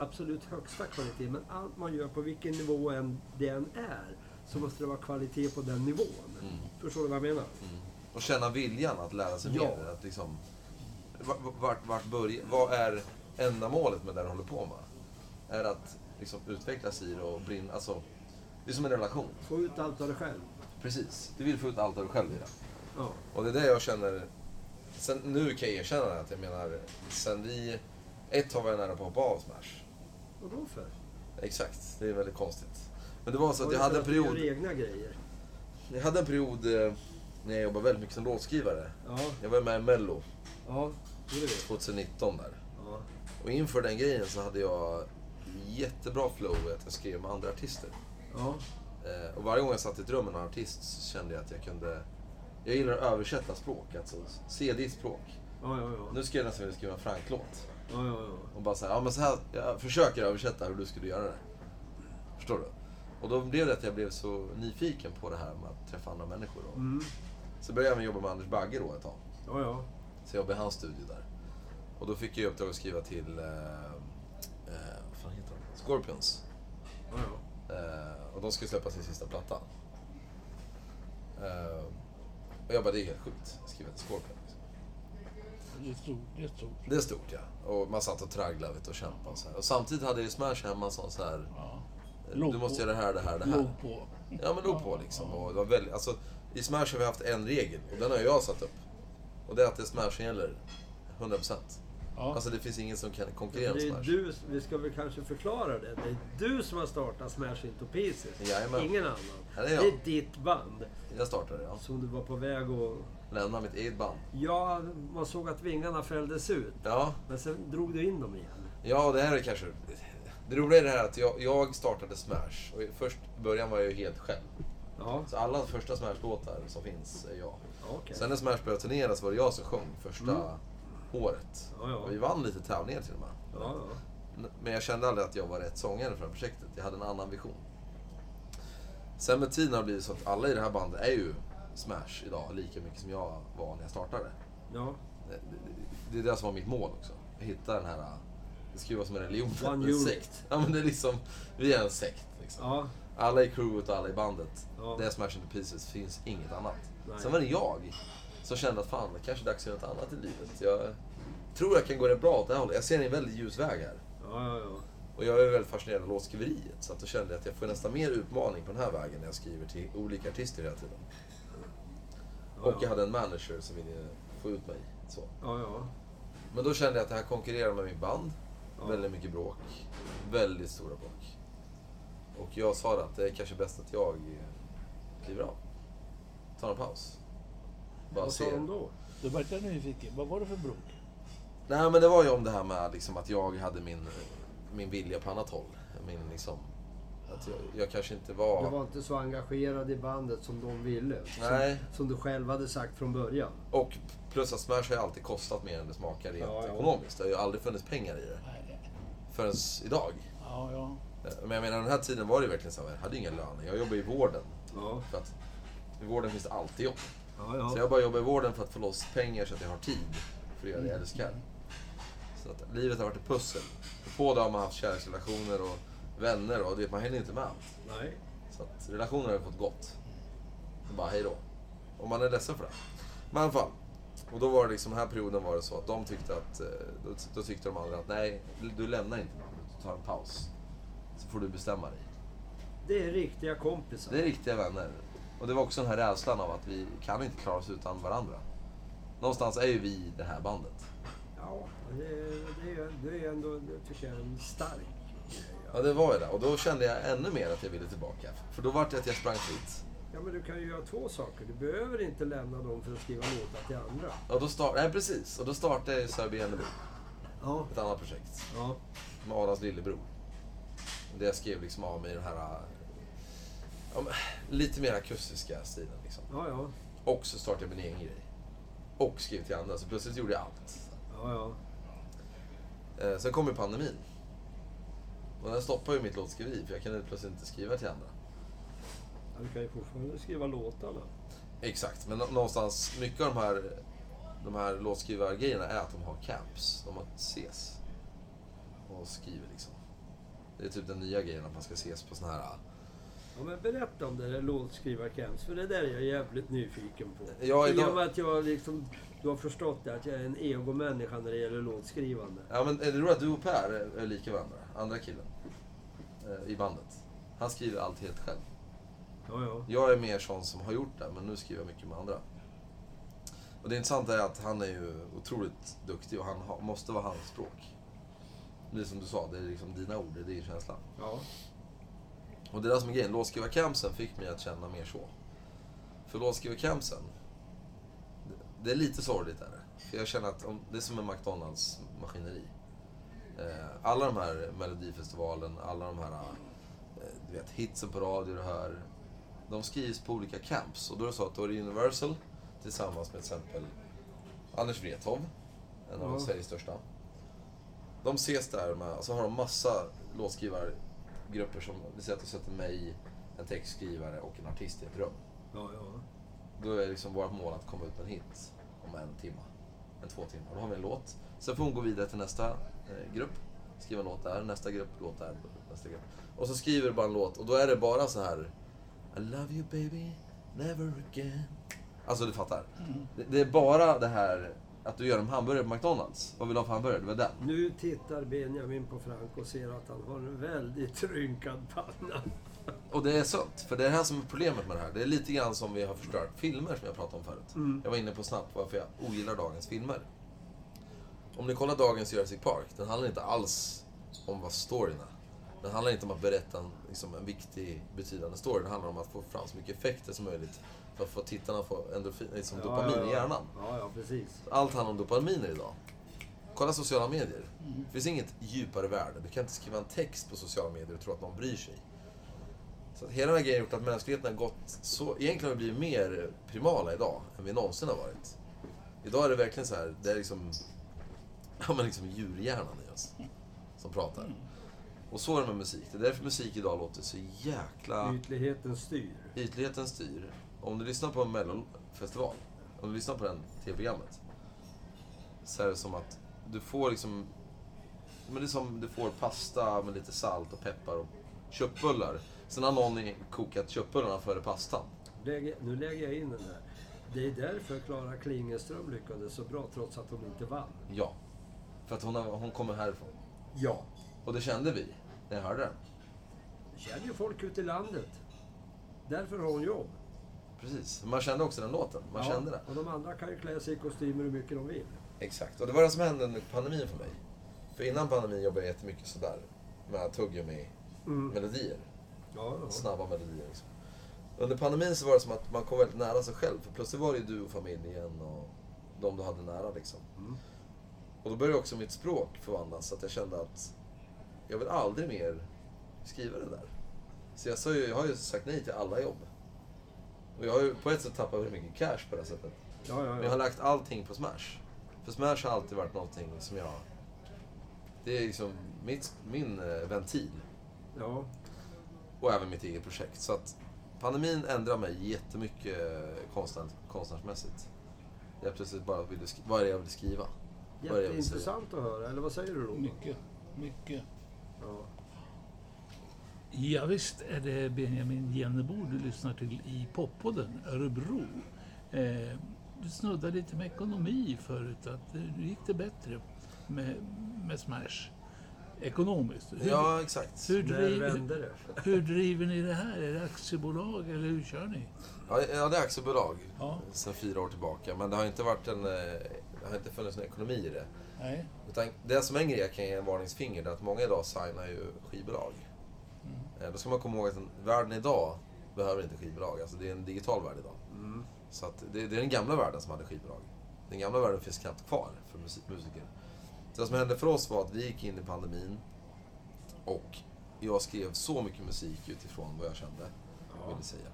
absolut högsta kvalitet. Men allt man gör på vilken nivå än det än är så måste det vara kvalitet på den nivån.
Mm.
Förstår du vad jag menar?
Och känna viljan att lära sig
Ja.
mer. Att liksom, vart, vart, börja, vad är ändamålet med det du håller på med? Är att liksom utvecklas i det och brinna? Alltså, det är som en relation.
Få ut allt av dig själv.
Precis. Du vill få ut allt av dig själv i det.
Ja.
Och det är det jag känner. Sen, nu kan jag erkänna att jag menar, sen vi... Ett har vi nära på att hoppa av Smash.
Vad då för?
Exakt, det är väldigt konstigt. Men det var så att jag hade en
du
period...
gör egna grejer.
Jag hade en period eh, när jag jobbade väldigt mycket som låtskrivare.
Ja,
Jag var med i Mello
ja, det det.
2019 där.
Ja.
Och inför den grejen så hade jag jättebra flow i att jag skrev med andra artister.
Ja,
Eh, och varje gång jag satt i ett rum med en artist så kände jag att jag kunde... Jag gillar att översätta språk, alltså se ditt språk.
ja, ja. ja.
Nu skulle jag nästan vilja skriva en Frank-låt.
Ja, ja, ja.
Och bara säga, ja men så här, jag försöker översätta hur du skulle göra det. Förstår du? Och då blev det att jag blev så nyfiken på det här med att träffa andra människor. Och
Mm.
Så började jag även jobba med Anders Bagge då ett tag.
Ja, ja.
Så jag jobbade i hans studio där. Och då fick jag i uppdrag att skriva till, eh, eh, vad fan heter de? Scorpions.
ja, ja.
Eh, och de skulle släppa sin sista platta. Eh, och jag bara, det är helt sjukt. Skriva till Scorpions.
Det är stort. Det är stort.
Det är stort ja. Och man satt och tragglade och kämpade och så här. Och samtidigt hade ju Smash hemma som så här.
Ja.
eh, Du måste
på.
göra det här, det här, det här.
Låg på.
Ja men låg på liksom. Och det var väldigt, alltså, I Smash har vi haft en regel och den har jag satt upp. Och det är att det är Smash som gäller. 100%.
Ja.
Alltså det finns ingen som kan konkurrera med
Det
Smash.
du, vi ska väl kanske förklara det. Det är du som har startat Smash Into Pieces.
Jajamän.
Ingen annan.
Ja, det är jag.
det är ditt band.
Jag startade ja.
Som du var på väg att...
Lämna mitt eget band.
Ja, man såg att vingarna fälldes ut.
Ja,
Men sen drog du in dem igen.
ja det här är kanske... Det roliga är det här att jag, jag startade Smash. Och först i början var jag ju helt själv.
Ja,
Så alla första Smash-låtar som finns är jag.
ja okej.
Sen när Smash började turnera så var det jag som sjöng första
Mm.
året.
Ja, ja.
Vi vann lite tävlingar till och med.
Ja, ja.
Men jag kände aldrig att jag var rätt sångare för det här projektet. Jag hade en annan vision. Sen med tiden har det blivit så att alla i det här bandet är ju Smash idag, lika mycket som jag var när jag startade.
ja.
Det, det, det är det som var mitt mål också. Att hitta den här... Det ska ju vara som en religion.
One
en sekt. Ja men det är liksom... Vi är en sekt liksom.
ja.
Alla i crewet och alla i bandet.
Ja.
Det är Smash into Pieces, finns inget annat.
Nej.
Sen var det jag som kände att fan, det kanske är dags att göra något annat i livet. Jag tror jag kan gå det bra åt det här hållet. Jag ser en väldigt ljus väg här.
Ja, ja, ja.
Och jag är väldigt fascinerad av låtskriveriet. Så att då kände jag att jag får nästan mer utmaning på den här vägen när jag skriver till olika artister hela tiden. Och jag hade en manager som ville få ut mig. Så.
Ja, ja.
Men då kände jag att det här konkurrerar med mitt band.
Ja.
Väldigt mycket bråk. Väldigt stora bråk. Och jag sa att det är kanske bäst att jag kliver av. Tar en paus. Bara
Vad sa
ser.
de då?
Då vart jag nyfiken. Vad var det för bråk?
Nej men det var ju om det här med liksom, att jag hade min, min vilja på annat håll. Min, liksom, att jag, jag kanske inte var...
Du var inte så engagerad i bandet som de ville.
Nej.
Som, som du själv hade sagt från början.
Och plus att Smash har ju alltid kostat mer än det smakar rent
Ja, ja.
ekonomiskt. Det har ju aldrig funnits pengar i det.
Nej.
Förrän idag.
Ja, ja.
Men jag menar den här tiden var det ju verkligen så här, jag hade ingen lön. Jag jobbade i vården.
Ja,
För att i vården finns det alltid jobb.
ja. ja.
Så jag bara jobbar i vården för att få loss pengar så att jag har tid för att göra det jag älskar. Så att livet har varit ett pussel. På det har man haft kärleksrelationer och vänner och vet, man hinner inte med allt.
Nej.
Så att relationer har fått gått. Och bara hej då. Och man är ledsen för det. Men i alla fall. Och då var det liksom, den här perioden var det så att de tyckte att, eh, då, då tyckte de andra att nej, du lämnar inte bandet, du tar en paus. Så får du bestämma dig.
Det är riktiga kompisar.
Det är riktiga vänner. Och det var också den här rädslan av att vi kan inte klara oss utan varandra. Någonstans är ju vi det här bandet.
Ja, det, det, är, det är ändå, det tycker jag, en stark.
Ja, det var ju det. Och då kände jag ännu mer att jag ville tillbaka. För då var det att jag sprang fritt.
Ja, men du kan ju göra två saker. Du behöver inte lämna dem för att skriva låtar till andra.
Och då start, nej, precis. Och då startade jag Sörby Jennebo.
Ja.
Ett annat projekt.
Ja.
Med Adams lillebror. Där jag skrev liksom av mig den här... Ja, lite mer akustiska stilen liksom.
Ja, ja.
Och så startade jag min egen grej. Och skrev till andra. Så plötsligt gjorde jag allt.
Ja, ja.
Eh, sen kom ju pandemin. Och den stoppade ju mitt låtskriveri för jag kunde plötsligt inte skriva till andra.
Ja, Du kan ju fortfarande skriva låtarna.
Exakt, men nå- någonstans, mycket av de här, de här låtskrivargrejerna är att de har camps. De har ses. Och skriver liksom. Det är typ den nya grejen att man ska ses på såna här...
Ja, men berätta om det där låtskrivarcamps, för det där är jag jävligt nyfiken på.
Ja,
I
idag-
och med att jag liksom, du har förstått det, att jag är en egomänniska när det gäller låtskrivande.
Ja men är det roligt att du och Per är, lika varandra? Andra killen. Eh, I bandet. Han skriver allt helt själv.
Ja, ja.
Jag är mer sån som har gjort det, men nu skriver jag mycket med andra. Och det intressanta är att han är ju otroligt duktig och han ha, måste vara hans språk. Det är som du sa, det är liksom dina ord, det är din känsla.
ja.
Och det är det som är grejen. Låtskrivarcampsen fick mig att känna mer så. För låtskrivarcampsen, det- det är lite sorgligt är det. Jag känner att om, det är som en McDonalds maskineri. Eh, alla de här Melodifestivalen, alla de här eh, du vet, hitsen på radio du hör. De skrivs på olika camps. Och då är det så att då är det Universal tillsammans med till exempel Anders Wrethov, en av
Ja.
Sveriges största. De ses där med, och så har de massa låtskrivargrupper som, det säger att de sätter mig, en textskrivare och en artist i ett rum.
Ja, ja.
Då är liksom vårt mål att komma ut med en hit om en timme. En två timmar. Då har vi en låt. Sen får hon gå vidare till nästa eh, grupp. Skriva en låt där, nästa grupp, låt där, nästa grupp. Och så skriver du bara en låt och då är det bara så här I love you baby, never again. Alltså du fattar. Det, det är bara det här att du gör en hamburgare på McDonalds. Vad vill du ha för hamburgare? Det var den.
Nu tittar Benjamin på Frank och ser att han har en väldigt rynkad panna.
Och det är sunt, för det är det här som är problemet med det här. Det är lite grann som vi har förstört filmer som jag pratade om förut.
Mm.
Jag var inne på snabbt varför jag ogillar dagens filmer. Om ni kollar dagens Jurassic Park, den handlar inte alls om vad storyn är. Den handlar inte om att berätta en, liksom, en viktig, betydande story. Den handlar om att få fram så mycket effekter som möjligt för att få tittarna att få endorfin, liksom dopamin i hjärnan.
Ja, ja, precis.
Allt handlar om dopaminer idag. Kolla sociala medier. Det finns inget djupare värde. Du kan inte skriva en text på sociala medier och tro att någon bryr sig. Så att hela den här grejen har gjort att mänskligheten har gått så... Egentligen har vi blivit mer primala idag än vi någonsin har varit. Idag är det verkligen så här, det är liksom... Ja men liksom djurhjärnan i oss. Som pratar. Och så är det med musik. Det är därför musik idag låter så jäkla...
Ytligheten styr.
Ytligheten styr. Om du lyssnar på en mellofestival, om du lyssnar på den tv-programmet, så är det som att du får liksom... Men det är som du får pasta med lite salt och peppar och köttbullar. Sen har någon kokat köttbullarna före pastan.
Nu lägger jag in den där. Det är därför Klara Klingenström lyckades så bra trots att hon inte vann.
Ja. För att hon, har, hon kommer härifrån.
Ja.
Och det kände vi när jag hörde den.
Det känner ju folk ute i landet. Därför har hon jobb.
Precis. Man kände också den låten. Man
Ja,
kände det.
Och de andra kan ju klä sig i kostymer hur mycket de vill.
Exakt. Och det var det som hände under pandemin för mig. För innan pandemin jobbade jag jättemycket sådär. Med tuggummi-melodier.
Ja, ja.
snabba melodier. Liksom. Under pandemin så var det som att man kom väldigt nära sig själv. För plötsligt var det ju du och familjen och de du hade nära. Liksom.
Mm.
Och då började också mitt språk förvandlas. Så att jag kände att jag vill aldrig mer skriva det där. Så jag, sa ju, jag har ju sagt nej till alla jobb. Och jag har ju på ett sätt tappat väldigt mycket cash på det här sättet.
Ja, ja,
Men jag har
ja.
lagt allting på Smash. För Smash har alltid varit någonting som jag... Det är liksom mitt, min eh, ventil.
ja.
Och även mitt eget projekt. Så att pandemin ändrar mig jättemycket eh, konstnär, konstnärsmässigt. Jag plötsligt bara ville skri- vad är det jag vill skriva? Vad är det jag vill säga?
Jätteintressant att höra. Eller vad säger du Robert?
Mycket, mycket.
Ja.
Ja, visst är det Benjamin Jennebo du lyssnar till i Poppodden, Örebro. Eh, du snuddade lite med ekonomi förut, att eh, nu gick det bättre med, med Smash ekonomiskt. Hur,
Ja, exakt.
hur,
Där
driv,
vände det.
hur driver ni det här? Är det aktiebolag eller hur kör ni?
Ja, det är aktiebolag
Ja,
sedan fyra år tillbaka. Men det har inte varit en... eh, Det har inte funnits någon ekonomi i det.
nej.
Utan det som är en grej jag kan ge en varningsfinger, det är att många idag signar ju skivbolag. Eh, Då ska man komma ihåg att den, världen idag behöver inte skivbolag. Alltså det är en digital värld idag.
Mm.
Så att det, det är den gamla världen som hade skivbolag. Den gamla världen finns knappt kvar för musik, musiker. Så det som hände för oss var att vi gick in i pandemin och jag skrev så mycket musik utifrån vad jag kände
Ja.
ville säga.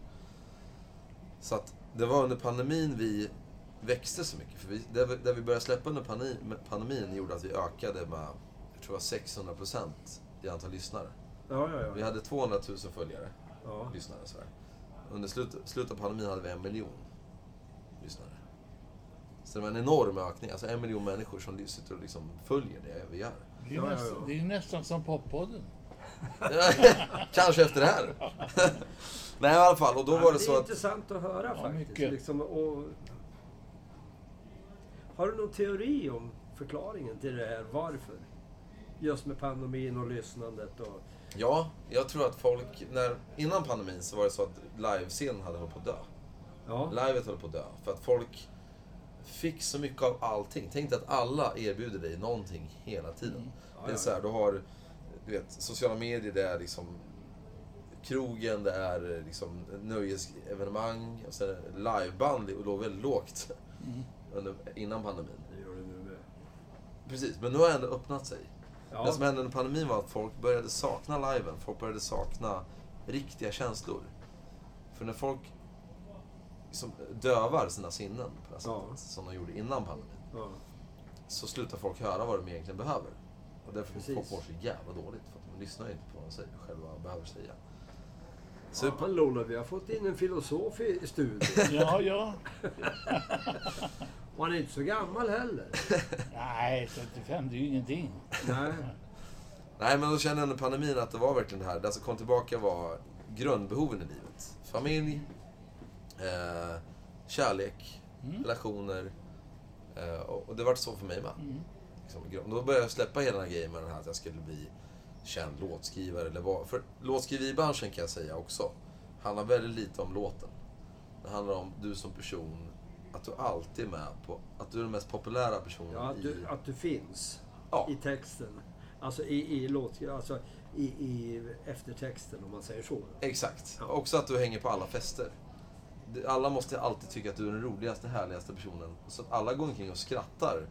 Så att det var under pandemin vi växte så mycket. För vi, det, vi- det vi började släppa under pandemin, gjorde att vi ökade med, jag tror det var 600 procent i antal lyssnare.
Ja, ja,
Vi
ja.
hade 200 000 följare
ja.
lyssnare. Så här. Under slutet, slutet av pandemin hade vi en miljon. Så det var en enorm ökning. Alltså en miljon människor som sitter och liksom följer det vi gör.
Det är,
Ja, ja,
nästan,
ja.
det är nästan som Poppodden.
Kanske efter det här. Nej, i alla fall. Och då
Ja,
var det
det
så
är
att...
intressant att höra
Ja,
faktiskt. Liksom, och... Har du någon teori om förklaringen till det här? Varför? Just med pandemin och lyssnandet och...
Ja, jag tror att folk... När, innan pandemin så var det så att livescenen hade hållit på att dö.
Ja.
Livet höll på att dö. För att folk fick så mycket av allting. Tänk dig att alla erbjuder dig någonting hela tiden.
Mm.
Det är så här, du har du vet, sociala medier, det är liksom krogen, det är liksom nöjesevenemang, och sen liveband låg väldigt lågt
Mm.
under, innan pandemin.
Det gör det nu med.
Precis, men nu har det ändå öppnat sig.
Ja.
Det som hände under pandemin var att folk började sakna liven. Folk började sakna riktiga känslor. För när folk liksom dövar sina sinnen på det här
Ja.
sättet, som de gjorde innan pandemin,
ja.
så slutar folk höra vad de egentligen behöver. Och därför får
Precis.
folk mår så jävla dåligt. För att de lyssnar inte på vad de säger, själva behöver säga. Så
Så Lola, vi har fått in en filosof i i studion.
Ja, ja.
Och han är inte så gammal heller.
Nej, 35 det är ju ingenting.
Nej.
Nej, men då kände jag under pandemin att det var verkligen det här. Det som kom tillbaka var grundbehoven i livet. Familj, eh, kärlek,
Mm.
relationer. Eh, och, och det var så för mig med.
Mm.
Liksom, i då började jag släppa hela den här grejen med den här att jag skulle bli känd låtskrivare. Eller vad. För låtskriveribranschen kan jag säga också, handlar väldigt lite om låten. Det handlar om du som person, att du alltid är med på, att du är den mest populära personen
Ja, att,
i...
du, att du finns
Ja.
i texten. Alltså i, i låt... Alltså i, i eftertexten om man säger så.
Exakt.
Ja.
Också att du hänger på alla fester. Alla måste alltid tycka att du är den roligaste, härligaste personen. Så att alla går omkring och skrattar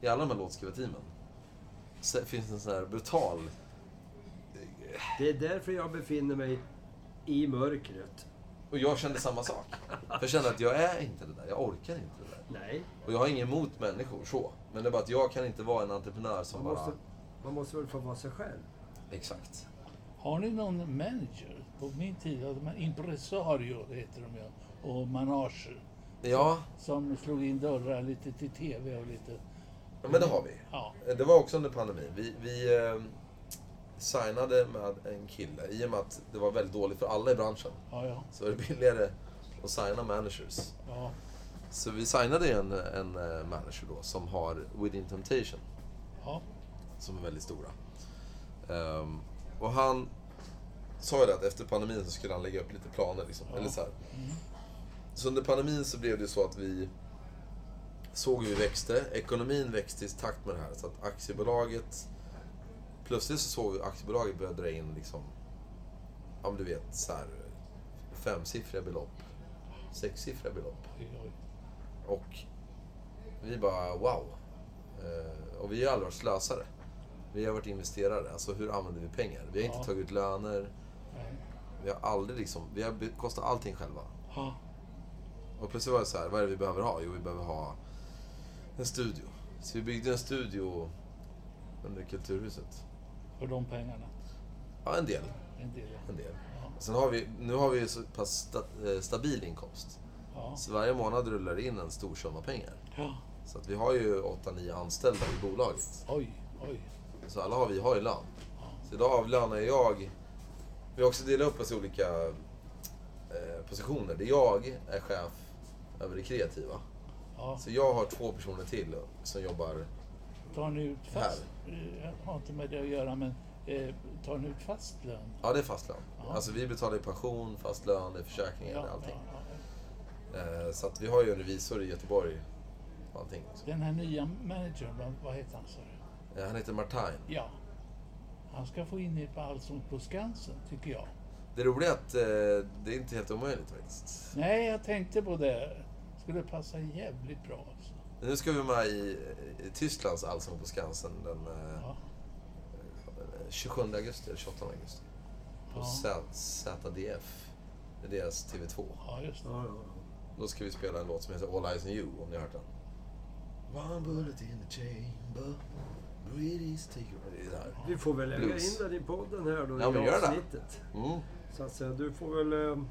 i alla de här låtskrivarteamen. Så det finns en sån här brutal...
Det är därför jag befinner mig i mörkret.
Och jag kände samma sak. För jag kände att jag är inte det där. Jag orkar inte det där.
Nej,
Och jag har inget emot människor så. Men det är bara att jag kan inte vara en entreprenör som
man
bara...
måste, man måste väl få vara sig själv.
Exakt.
Har ni någon manager? På min tid hade man impresario, heter de ju, och manager.
Ja,
Som slog in dörrar lite till TV och lite...
men det har vi.
Ja.
Det var också under pandemin. Vi, vi eh, signade med en kille i och med att det var väldigt dåligt för alla i branschen.
Ja, ja.
Så är det billigare att signa managers.
ja.
Så vi signade en, en eh, manager då som har Within Temptation,
ja.
som är väldigt stora. Ehm, och han sa ju det att efter pandemin så skulle han lägga upp lite planer. Liksom,
Ja.
eller så, här.
Mm.
Så under pandemin så blev det så att vi såg hur vi växte. Ekonomin växte i takt med det här. Så att aktiebolaget... Plötsligt så såg vi att aktiebolaget började dra in liksom... Ja men du vet, så här, femsiffriga belopp. Sexsiffriga belopp. Och vi bara wow. Eh, och vi har aldrig varit slösare. Vi har varit investerare. Alltså hur använder vi pengar? Vi har inte
Ja.
tagit ut löner.
Nej.
Vi har aldrig liksom, vi har bekostat allting själva.
Ja.
Och plötsligt var det så här, vad är det vi behöver ha? Jo, vi behöver ha en studio. Så vi byggde en studio under Kulturhuset.
För de pengarna.
Ja, en del.
En del. ja.
En del.
Ja.
Sen har vi, nu har vi så pass sta, eh, stabil inkomst.
Ja.
Så varje månad rullar det in en stor summa pengar.
ja.
Så att vi har ju 8-9 anställda i bolaget.
Oj, oj.
Så alla har vi har ju lön.
Ja.
Så idag avlönar jag... Vi har också delat upp oss i olika eh, positioner. Där jag är chef över det kreativa.
Ja.
Så jag har två personer till som jobbar...
Tar ni ut fast... eh, Jag har inte med det att göra, men eh, tar ni ut fast lön?
Ja, det är fast lön.
Ja.
Alltså vi betalar ju pension, fast lön, det är försäkringar, är allting.
ja, ja.
Eh, så att vi har ju en revisor i Göteborg. Allting.
Den här nya managern, vad, heter han du?
Eh, han heter Martin.
Ja. Han ska få in er på Allsång på Skansen, tycker jag.
Det roliga är att eh, det är inte helt omöjligt faktiskt.
Nej, jag tänkte på det. Skulle passa jävligt bra. Alltså.
Nu ska vi med i, i Tysklands Allsång på Skansen den eh,
Ja.
27 augusti eller 28 augusti. På
Ja.
ZDF. Det är deras TV2.
ja, just det.
Ja, ja, ja.
Då ska vi spela en låt som heter All Eyes on You, om ni har hört den. One bullet in the chamber, breathe take. Det det.
Vi får väl lägga
Blues.
in den i podden här då
Ja,
i
det.
avsnittet.
Mm.
Så att säga, du får väl eh,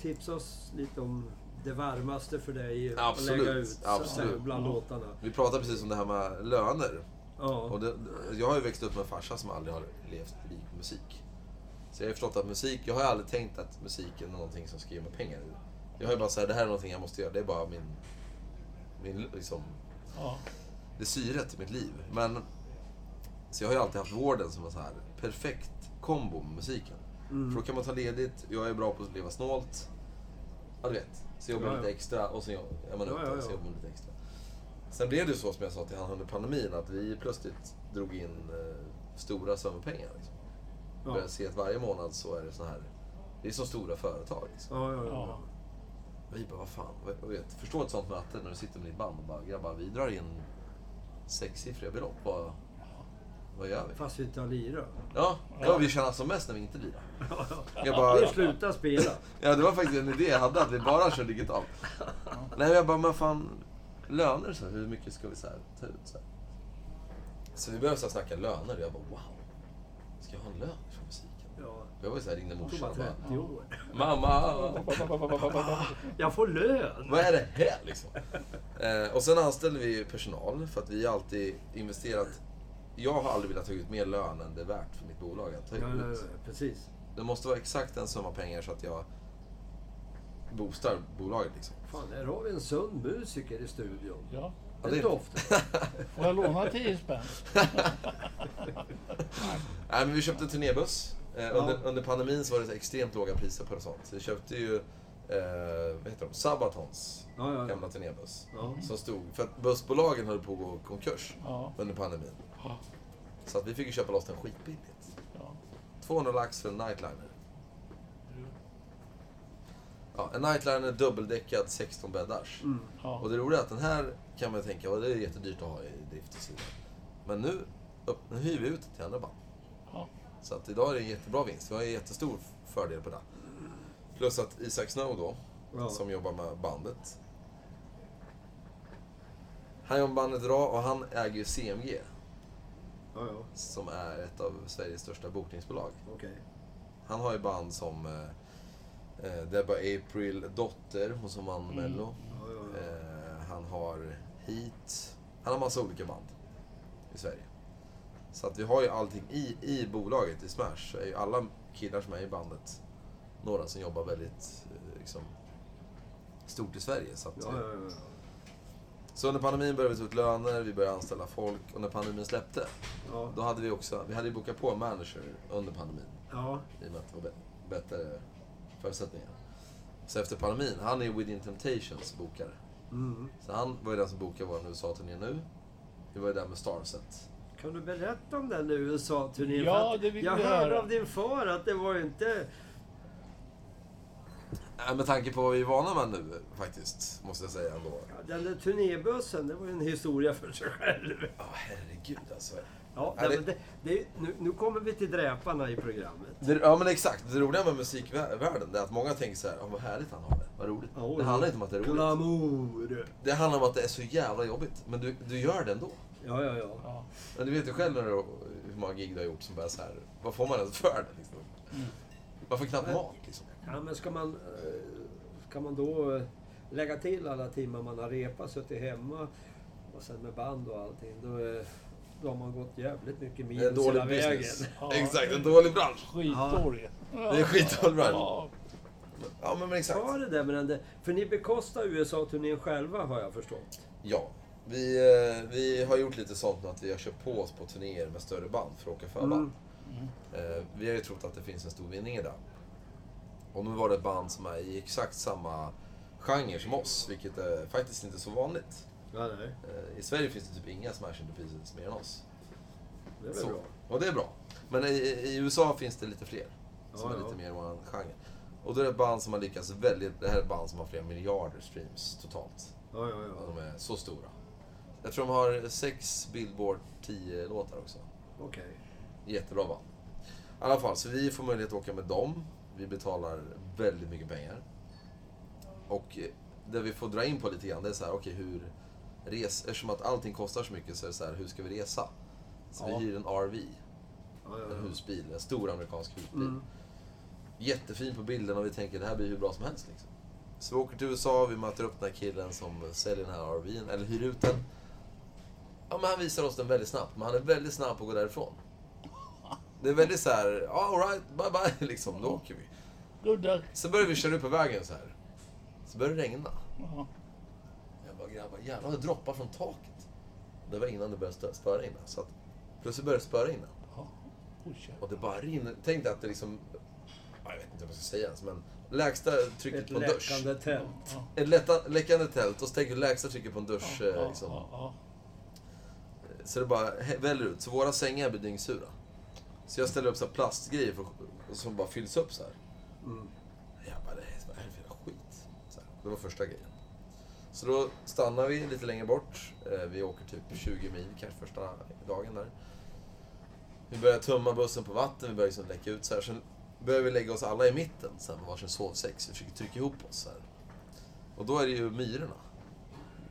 tipsa oss lite om det varmaste för dig att
Absolut,
lägga ut att säga,
absolut.
bland
Ja.
låtarna.
Vi pratade precis om det här med löner.
Ja.
Och det, jag har ju växt upp med en farsa som aldrig har levt lik på musik. Så jag har ju förstått att musik, jag har ju aldrig tänkt att musiken är någonting som ska ge mig pengar. Jag har ju bara sagt det här är någonting jag måste göra. Det är bara min, min liksom,
Ja.
det är syret i mitt liv. Men, så jag har ju alltid haft vården som en så här perfekt kombo med musiken.
Mm.
För då kan man ta ledigt, jag är bra på att leva snålt. Ja, du vet. Så jobbar
Ja,
man
ja.
lite extra och så är man
Ja,
uppe
ja,
så
ja.
jobbar man lite extra. Sen blev det ju så som jag sa till han under pandemin att vi plötsligt drog in eh, stora summor pengar. Liksom.
Ja.
Började se att varje månad så är det så här. Det är så stora företag. Liksom.
Ja, ja, ja.
Ja.
Vi bara, vad fan. vad vet, förstå ett sånt möte när du sitter med ditt band och bara, grabbar vi drar in sexsiffriga belopp. Vad, vad gör vi?
Fast vi inte har lira.
Ja, ja, vi tjänar som mest när vi inte lirar. Jag
Vi
bara,
slutar spela.
Ja, det var faktiskt en idé jag hade, att vi bara kör digitalt. Nej, men jag bara, men fan, löner så här, hur mycket ska vi så här, ta ut? Så, här? så vi började så här, snacka löner och jag bara, wow, ska jag ha en lön för musiken?
Ja.
Jag var ju så här, ringde
Det tog
morsan
bara
och bara,
30 år.
mamma,
Jag får lön!
vad är det här liksom? Eh, och sen anställde vi personal för att vi har alltid investerat. Jag har aldrig velat ta ut mer lön än det är värt för mitt bolag att ta ut.
Ja, ja, ja, precis.
Det måste vara exakt en summa pengar så att jag boostar bolaget liksom.
Fan, här har vi en sund musiker i studion.
Ja.
Det
det-
är ofta.
Får jag låna 10 spänn?
Nej, men vi köpte en turnébuss. Eh, under, under pandemin så var det extremt låga priser på det sånt. Så vi köpte ju, eh, vad heter de, Sabatons
Ja, ja,
gamla
ja.
turnébuss.
Ja.
Som stod, för att bussbolagen höll på att gå konkurs
Ja.
under pandemin. Så att vi fick ju köpa loss den skitbilligt.
Ja.
200 lax för en nightliner. Ja, en nightliner dubbeldäckad 16 bäddars.
Mm.
Ja.
Och det roliga är att den här kan man tänka, "Åh, det är jättedyrt att ha i drift och så vidare. Men nu, upp, nu hyr vi ut till andra band.
Ja.
Så att idag är det en jättebra vinst. Vi har en jättestor fördel på det. Plus att Isak Snow då,
Ja.
som jobbar med bandet. Han jobbar med bandet idag och han äger ju CMG.
Ja, ja.
Som är ett av Sveriges största bokningsbolag.
Okej.
Han har ju band som eh, eh, Debba April, Dotter, hon som vann Mello.
Ja, ja, ja.
Eh, han har Heat. Han har massa olika band i Sverige. Så att vi har ju allting i, i bolaget, i Smash. Så är ju alla killar som är i bandet några som jobbar väldigt eh, liksom, stort i Sverige. Så, att,
Ja, ja, ja.
Så under pandemin började vi ta ut löner, vi började anställa folk och när pandemin släppte,
Ja.
då hade vi också, vi hade ju bokat på manager under pandemin.
ja.
I och med att det var bä- bättre förutsättningar. Så efter pandemin, han är Within Temptations bokare.
Mm.
Så han var ju den som bokade vår USA-turné nu. Vi var ju där med Starset.
Kan du berätta om den USA-turnén?
Ja, det vill
Jag
vi
hörde
höra.
av din far att det var ju inte...
Äh, med tanke på vad vi är vana med nu faktiskt, måste jag säga ändå.
Ja, Den där turnébussen, det var ju en historia för sig själv.
Ja, herregud alltså.
Ja,
Ja, det-
det, det, nu, nu kommer vi till dräparna i programmet.
Det, ja men exakt, det roliga med musikvärlden det är att många tänker så här, oh, vad härligt han har det, vad roligt.
Ja,
det handlar inte om att det är roligt.
Glamour!
Det handlar om att det är så jävla jobbigt, men du, du gör det ändå.
Ja, ja, ja.
Ja.
Men du vet ju själv när du, hur många gig du har gjort som bara så här, vad får man ens för det liksom? Man får knappt mat liksom.
Ja, men ska man, eh, ska man då eh, lägga till alla timmar man har repat, suttit hemma och sen med band och allting, då, eh, då har man gått jävligt mycket
en
minus
dålig
hela vägen.
business.
Ja.
Exakt, en dålig bransch.
Skitdålig.
Det är skitdålig bransch.
Ja.
Ja men, men exakt.
Ta det där med den där, för ni bekostar USA-turnén själva har jag förstått.
Ja. Vi, vi har gjort lite sånt att vi har köpt på oss på turnéer med större band för att åka förband.
Mm.
Eh, Vi har ju trott att det finns en stor vinning i det. Och nu var det ett band som är i exakt samma genre som oss, vilket är faktiskt inte så vanligt.
Ja, nej.
Eh, I Sverige finns det typ inga Smash Into Pieces mer än oss.
Det är
Så.
bra.
Och det är bra. Men i, i USA finns det lite fler. Som
Ja,
är
ja.
lite mer vår genre. Och då är det band som har lyckats väldigt... Det här är band som har flera miljarder streams totalt.
Ja, ja,
Ja. De är så stora. Jag tror de har sex Billboard 10 låtar också.
Okej.
Jättebra band. I alla fall, så vi får möjlighet att åka med dem. Vi betalar väldigt mycket pengar. Och det vi får dra in på lite grann, det är så här, okej hur... Res, eftersom att allting kostar så mycket så är det så här, hur ska vi resa? Så
Ja.
vi hyr en RV,
Ja, ja,
en husbil, en stor amerikansk husbil.
Mm.
Jättefin på bilden och vi tänker det här blir hur bra som helst. Liksom. Så vi åker till USA, vi möter upp den här killen som säljer den här RVn, eller hyr ut den. Ja, men han visar oss den väldigt snabbt. Men han är väldigt snabb på att gå därifrån. Det är väldigt så här, all right, bye bye, liksom. Då åker vi.
Good luck.
Så börjar vi köra upp på vägen så här. Så börjar det regna.
Ja.
Jag bara, grabbar, jävlar, det droppar från taket. Det var innan det började spöregna. Så att, plötsligt började det spöregna.
Jävlar.
Och det bara rinner. Tänk dig att det liksom... ja, Jag vet inte vad jag ska säga ens, men lägsta trycket
Ett
på en dusch.
läckande tält.
Ett lätta, läckande tält och så tänker du lägsta trycket på en dusch. Eh, liksom. Så det bara he- väller ut. Så våra sängar blir dyngsura. Så jag ställer upp så här plastgrejer för, som bara fylls upp så här.
Mm.
Jag bara, det är vad är det för skit? Så här. Det var första grejen. Så då stannar vi lite längre bort. Eh, Vi åker typ 20 mil kanske första dagen där. Vi börjar tumma bussen på vatten, vi börjar liksom läcka ut så här. Sen börjar vi lägga oss alla i mitten så här, med varsin sovsäck. Så vi försöker trycka ihop oss så här. Och då är det ju myrorna.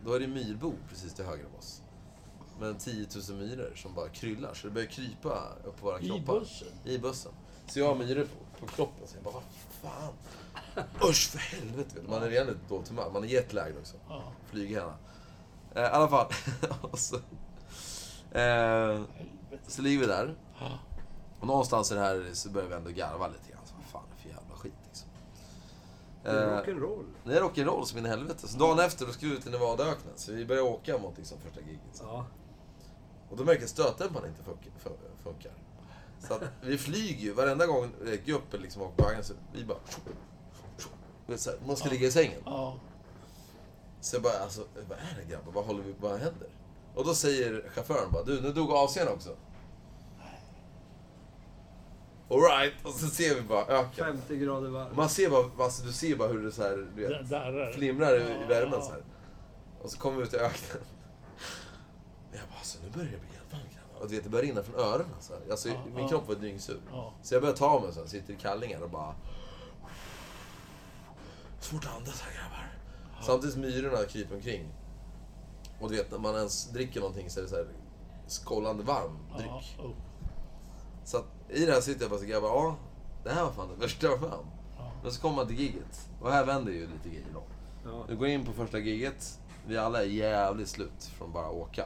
Då är det myrbo precis till höger om oss. Med 10 000 myror som bara kryllar. Så det börjar krypa upp på våra
I
kroppar.
bussen?
I bussen. Så jag har myror på, på kroppen. Så jag bara, vad fan. Usch för helvete. vet du. Man är redan lite dåligt humör. Man är jetlagged också.
Ja.
Flyghärna. Eh, I alla fall. Så, eh, så ligger vi där. Och någonstans i det här så börjar vi ändå garva lite grann. Så, vad fan är det för jävla skit liksom.
Det är
Eh,
rock'n'roll.
det är rock'n'roll som in i helvete. Så dagen efter då ska vi ut i Nevadaöknen. Så vi börjar åka mot liksom första giget. Så.
Ja.
Och då märker stötdämparen inte funkar. fun- funkar. Så att vi flyger ju varenda gång gruppen liksom åker på vägen så vi bara... Så här, man ska ligga i sängen.
Ja.
Så jag bara, alltså, vad är det grabbar? Vad håller vi, vad händer? Och då säger chauffören bara, du nu dog AC'n också. Alright, och så ser vi bara öken.
50 grader varmt.
Man ser bara, alltså, du ser bara hur det så här, du vet, flimrar i, i värmen så här. Och så kommer vi ut i öknen. Jag bara, alltså nu börjar det bli helt varmt grabbar. Och du vet, det börjar rinna från öronen så här. Alltså,
Ja,
min
ja.
kropp var dyngsur.
Ja.
Så jag börjar ta av mig så här, sitter i kallingar och bara... Svårt att andas här grabbar. Samtidigt som myrorna kryper omkring. Och du vet, när man ens dricker någonting så är det så här skållande varm dryck.
Ja. Oh.
Så att i det här sitter jag bara så grabbar, ja, det här var fan det värsta jag.
Ja.
Men så kommer man till giget. Och här vänder ju lite grejer då.
Ja.
Vi går in på första giget. Vi alla är jävligt slut från bara att åka.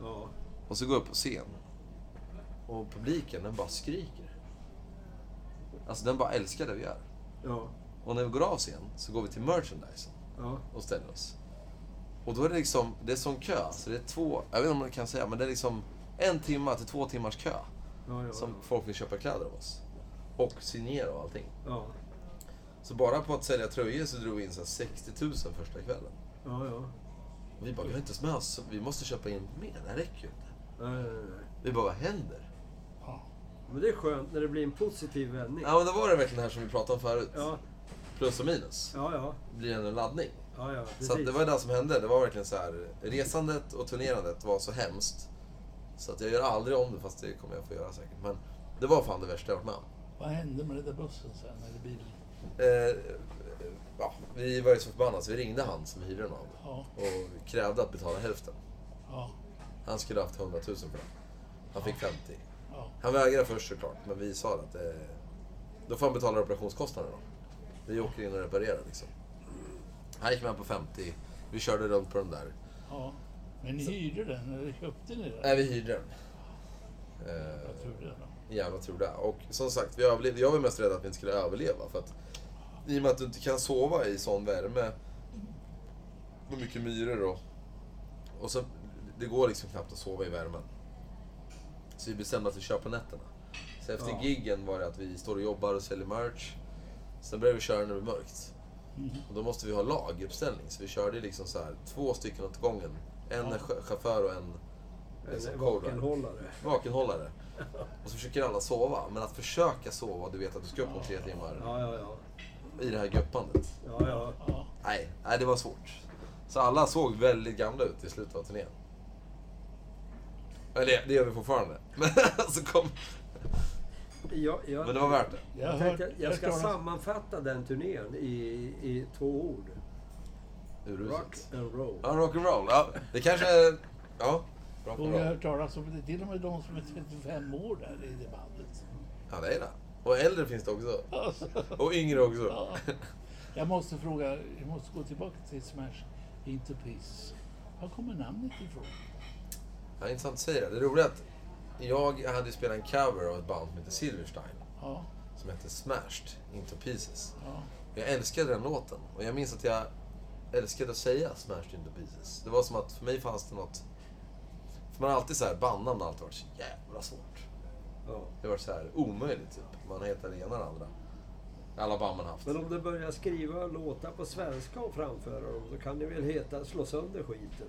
Ja.
Och så går jag upp på scen. Och publiken, den bara skriker. Alltså den bara älskar det vi gör.
Ja.
Och när vi går av scen så går vi till merchandisen
Ja.
och ställer oss. Och då är det liksom, det är sån kö. Så det är två, jag vet inte om man kan säga, men det är liksom en timma till två timmars kö.
Ja. Ja.
Som folk vill köpa kläder av oss. Och signera och allting.
Ja.
Så bara på att sälja tröjor så drog vi in så här 60 000 första kvällen. Vi bara, vi har inte ens med oss, vi måste köpa in mer, det här räcker ju inte.
Nej, nej, nej.
Vi bara, vad händer?
Ja.
Men det är skönt när det blir en positiv vändning.
Ja men då var det verkligen det här som vi pratade om förut.
Ja.
Plus och minus.
Ja. Ja.
blir en laddning.
Ja. ja.
Så att det var det som hände. Det var verkligen så här. Resandet och turnerandet var så hemskt. Så att jag gör aldrig om det, fast det kommer jag få göra säkert. Men det var fan det värsta jag varit med om.
Vad hände med den där bussen sen, eller bilen?
Eh, ja, vi var ju så förbannade så vi ringde han som hyrde den av
Ja.
och krävde att betala hälften.
Ja.
Han skulle ha haft 100 000 för det. Han fick 50.
Ja.
Han vägrade först såklart, men vi sa att eh, då får han betala reparationskostnaderna då. Vi åker in och reparerar liksom. Han gick med på 50. Vi körde runt på den där.
ja. Men ni hyrde den, eller köpte ni den?
Nej, vi hyrde den. Eh,
Jag tror det då.
jävla tur det. Och som sagt, vi överlevde. Jag var mest rädd att vi inte skulle överleva. För att, I och med att du inte kan sova i sån värme. Med mycket myror och... Och så, det går liksom knappt att sova i värmen. Så vi bestämde att vi kör på nätterna. Så efter
Ja.
giggen var det att vi står och jobbar och säljer merch. Sen började vi köra när det blir mörkt.
Mhm.
Och då måste vi ha laguppställning. Så vi körde liksom så här, två stycken åt gången. En
Ja.
ch- chaufför och en liksom
vakenhållare.
vakenhållare. Och så försöker alla sova. Men att försöka sova, du vet att du ska upp om tre timmar.
Ja, ja, ja.
I det här guppandet.
Ja, ja.
Ja.
Nej, nej, det var svårt. Så alla såg väldigt gamla ut i slutet av turnén. Eller det, gör vi fortfarande. Men så kom...
Jag, jag,
Men det var värt det.
Jag,
tänkte, jag ska sammanfatta den turnén i, i två ord. Rock and roll.
Ja, rock'n'roll. Ja, det kanske. Ja,
Och jag har hört talas om det. Till och med de som är 35 år där i det bandet.
Ja, det är det. Och äldre finns det också. Och yngre också.
ja. Jag måste fråga, jag måste gå tillbaka till Smash Into Peace. Var kommer namnet ifrån?
Ja, intressant att säga det. Det roliga är att jag hade spelat en cover av ett band som heter Silverstein.
Ja,
Som heter Smashed Into Pieces.
ja.
Jag älskade den låten. Och jag minns att jag älskade att säga Smashed Into Pieces. Det var som att för mig fanns det något... För man har alltid så här, bandnamn har alltid varit så jävla svårt.
Ja.
Det har varit så här omöjligt typ. Man heter det ena eller andra. Man haft.
Men om du börjar skriva låtar på svenska och framföra dem, då kan det väl heta Slå sönder skiten?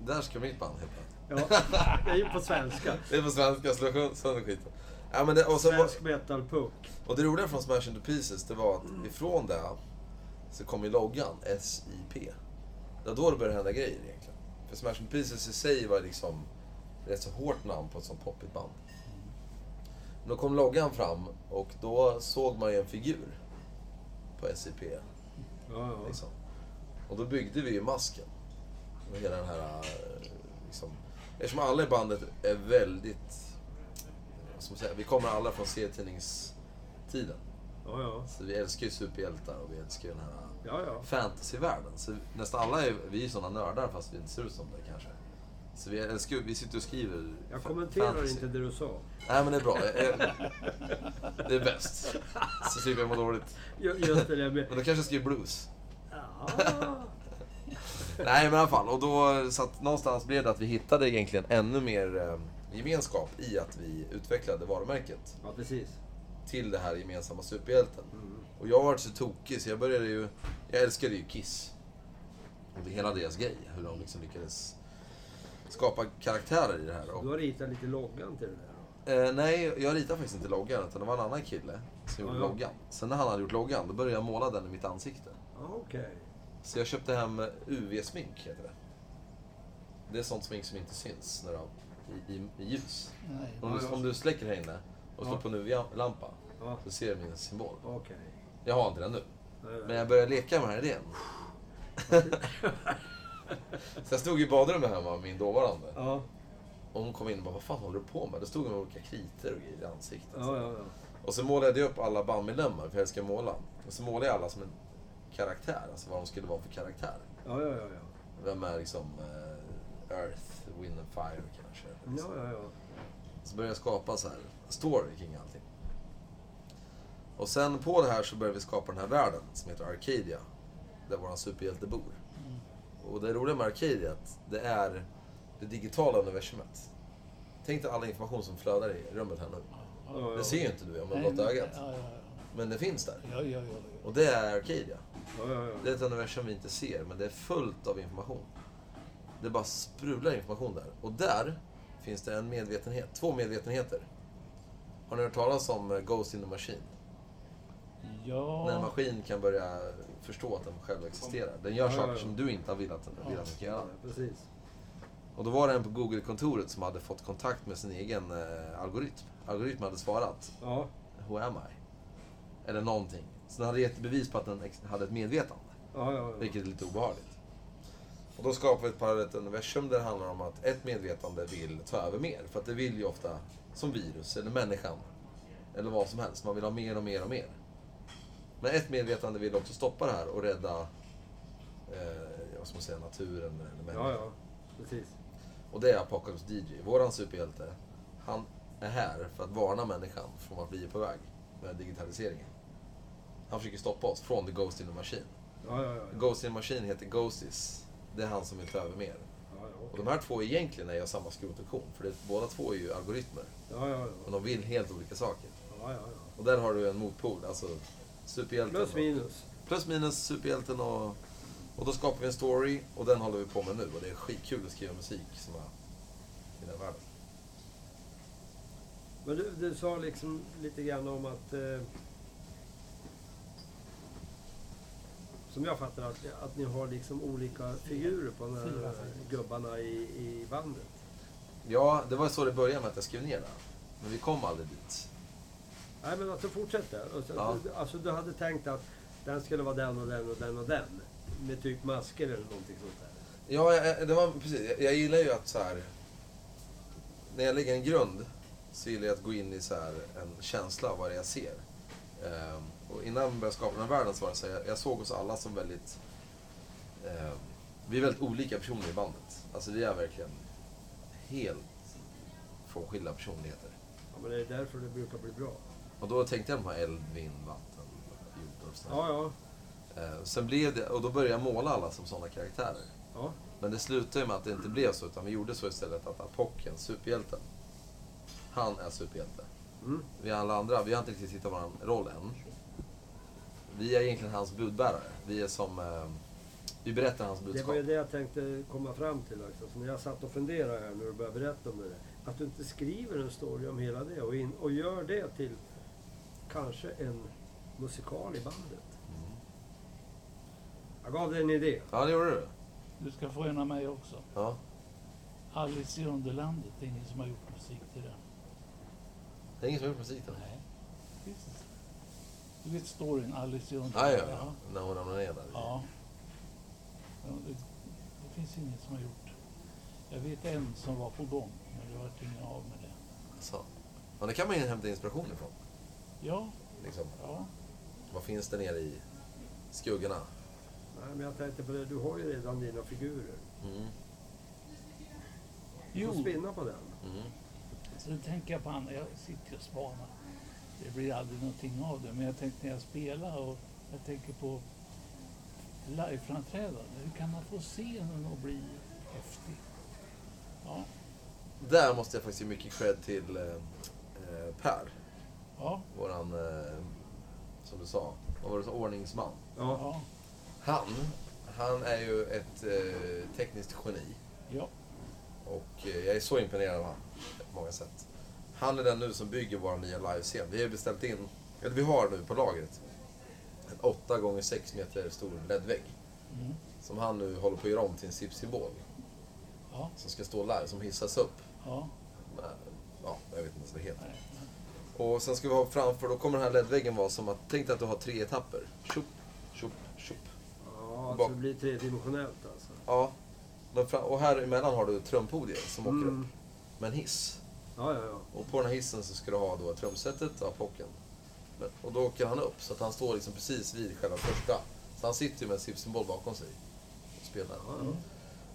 Där ska mitt band heta.
Ja, det är ju på svenska.
Det är på svenska, slå sönder skiten. Ja, men det, och, så, var-
Svensk metal-punk.
och det roliga från Smash Into Pieces, det var att ifrån det så kom ju loggan SIP. Det var då det började hända grejer egentligen. För Smash Into Pieces i sig var liksom rätt så hårt namn på ett sånt poppigt band. Då kom loggan fram och då såg man ju en figur på SIP.
Ja, ja.
Liksom. Och då byggde vi ju masken. Och hela den här... Liksom, eftersom alla i bandet är väldigt... Man säga? Vi kommer alla från serietidningstiden.
Ja, ja.
Så vi älskar ju superhjältar och vi älskar ju den här
Ja, ja.
fantasyvärlden. Så nästan alla är, vi är sådana nördar fast vi inte ser ut som det kanske. Så vi ju- vi sitter och skriver
Jag kommenterar
fantasy.
inte det du sa.
Nej men det är bra. Det är bäst. Så slipper jag må dåligt.
Ju- Just det med...
Men då kanske jag skriver blues.
Ja.
Nej men i alla fall, och då, så att någonstans blev det att vi hittade egentligen ännu mer eh, gemenskap i att vi utvecklade varumärket
ja, precis.
till det här gemensamma superhjälten.
Mm.
Och jag varit så tokig så jag började ju, jag älskade ju Kiss. Och hela deras grej, hur de liksom lyckades skapa karaktärer i det här. Och,
Du har ritat lite loggan till det då.
eh, nej, jag ritade faktiskt inte loggan utan det var en annan kille som gjorde
Ja, ja.
loggan. Sen när han hade gjort loggan, då började jag måla den i mitt ansikte.
Ja, okej.
Så jag köpte hem UV-smink, heter det. Det är sånt smink som inte syns när de, i, i, i ljus.
Nej.
Om du, om du släcker här inne och slår
Ja.
på en UV-lampa,
Ja,
så ser du min symbol.
okej.
Jag har inte den nu. Men jag började leka med den här idén. så jag stod i badrummet hemma med min dåvarande.
Ja,
Och hon kom in och bara, vad fan håller du på med? Det stod med olika kritor och grejer i ansiktet.
ja, ja.
Och så målade jag upp alla bandmedlemmar, för jag älskar att måla. Och så målade jag alla som en karaktär, alltså vad de skulle vara för karaktär.
Ja, ja, ja. ja.
Vem är liksom eh, Earth, Wind and Fire kanske? Liksom.
Ja, ja, ja.
Så började jag skapa så här story kring allting. Och sen på det här så började vi skapa den här världen som heter Arcadia. Där våran superhjälte bor. Och det roliga med Arcadia är att det är det digitala universumet. Tänk dig all information som flödar i rummet här nu.
Ja, ja.
Det ser ju inte du om
Nej,
blotta ögat. Men det finns där. Och det är Arcadia. Det är ett universum vi inte ser, men det är fullt av information. Det bara sprudlar information där. Och där finns det en medvetenhet, två medvetenheter. Har ni hört talas om eh, Ghost in the Machine?
ja.
När en maskin kan börja förstå att den själv existerar. Den gör saker som du inte har velat att den, ska göra.
Precis.
Och då var det en på Google-kontoret som hade fått kontakt med sin egen eh, algoritm. Algoritmen hade svarat
Ja,
Who am I? Eller någonting. Så den hade gett bevis på att den hade ett medvetande.
ja. ja.
Vilket är lite obehagligt. Och då skapar vi ett parallellt universum där det handlar om att ett medvetande vill ta över mer. För att det vill ju ofta, som virus eller människan, eller vad som helst, man vill ha mer och mer och mer. Men ett medvetande vill också stoppa det här och rädda, eh, vad ska man säga, naturen eller människan.
Ja, ja. Precis.
Och det är Apocalypse DJ. Våran superhjälte, han är här för att varna människan från vart vi är på väg med digitaliseringen. Han försöker stoppa oss från the Ghost in the Machine.
Ja, ja, ja.
Ghost in the Machine heter Ghosties. Det är han som vill ta över mer.
Ja, ja,
Och de här två egentligen är ju samma skrotfunktion. För det, båda två är ju algoritmer.
ja, ja,
Men
ja.
de vill helt olika saker.
ja, ja, ja.
Och där har du en motpol. Alltså superhjälten.
Plus
och-
minus.
Plus minus superhjälten och... Och då skapar vi en story och den håller vi på med nu. Och det är skitkul att skriva musik som är i den världen.
Men du, du sa liksom lite grann om att... Eh, som jag fattar att, att ni har liksom olika figurer på de här
Fyra
gubbarna i, i bandet.
Ja, det var så det började med att jag skrev ner det. Men vi kom aldrig dit.
Nej men alltså fortsätt där. Och så,
Ja.
alltså du hade tänkt att den skulle vara den och den och den och den. Med typ masker eller någonting sånt där.
Ja, jag, det var precis. Jag, jag gillar ju att så här. När jag lägger en grund så gillar jag att gå in i så här en känsla av vad det är jag ser. Ehm, och innan jag började skapa den här världen så var det så här, jag, jag såg oss alla som väldigt... ehm, vi är väldigt olika personer i bandet. Alltså vi är verkligen helt frånskilda personligheter.
Ja, men det är därför det brukar bli bra.
Och då tänkte jag på eld, vind, vatten, jord och sådär.
Ja, ja.
Eh, sen blev det, och då började jag måla alla som sådana karaktärer.
ja.
Men det slutade ju med att det inte blev så, utan vi gjorde så istället att Apocken, superhjälten, han är superhjälte.
Mm.
Vi alla andra, vi har inte riktigt hittat vår roll än. Vi är egentligen hans budbärare. Vi är som... Eh, vi berättar hans
Det
budskap.
var ju det jag tänkte komma fram till också. Så när jag satt och funderade här när du började berätta om det där. Att du inte skriver en story om hela det och, in, och gör det till kanske en musikal i bandet.
Mm.
Jag gav dig en idé.
Ja, det gjorde du.
Du ska få en av mig också.
Ja.
Alice i Underlandet, det är ingen som har gjort musik till den.
Det är ingen som har gjort musik till den.
Nej. Visst. Du vet storyn, Alice i
Ja,
Underlandet?
ja, ja. När hon ramlar ner där.
Ja. Ja, det, det finns ingen som har gjort. Jag vet en som var på gång, men det vart inget av med det.
Så. Ja, det kan man ju hämta inspiration ifrån.
Ja,
Liksom.
ja.
Vad finns det nere i skuggorna?
Nej, men jag tänkte på det. Du har ju redan dina figurer.
Mm.
Du
Jo,
får spinna på den.
Mm.
sen tänker jag på andra. Jag sitter och spanar. Det blir aldrig någonting av det, men jag tänkte när jag spelar och jag tänker på liveframträdande. Hur kan man få scenen att bli häftig? Ja,
Där måste jag faktiskt ge mycket cred till eh, eh, Per.
Ja,
Våran, eh, som du sa, vad var det, så, ordningsman.
Ja.
Han, han är ju ett eh, tekniskt geni.
ja.
Och eh, jag är så imponerad av honom på många sätt. Han är den nu som bygger vår nya livescen. Vi har beställt in, eller vi har nu på lagret, en 8 gånger 6 meter stor LED-vägg.
Mm.
Som han nu håller på att göra om till en SIP-symbol.
Ja,
Som ska stå live, som hissas upp.
ja.
Med, ja, jag vet inte vad det heter.
Nej.
Och sen ska vi ha framför, då kommer den här LED-väggen vara som att, tänk dig att du har tre etapper. Tjopp, tjopp, tjopp.
Ja, alltså det blir tredimensionellt alltså.
Ja. Och här emellan har du trumpodiet som åker
Mm.
upp med en hiss.
Ja, ja, ja.
Och på den här hissen så ska du ha då trumsetet apocken. Men, och då åker han upp så att han står liksom precis vid själva första. Så han sitter ju med en SIF-symbol bakom sig och spelar.
ja.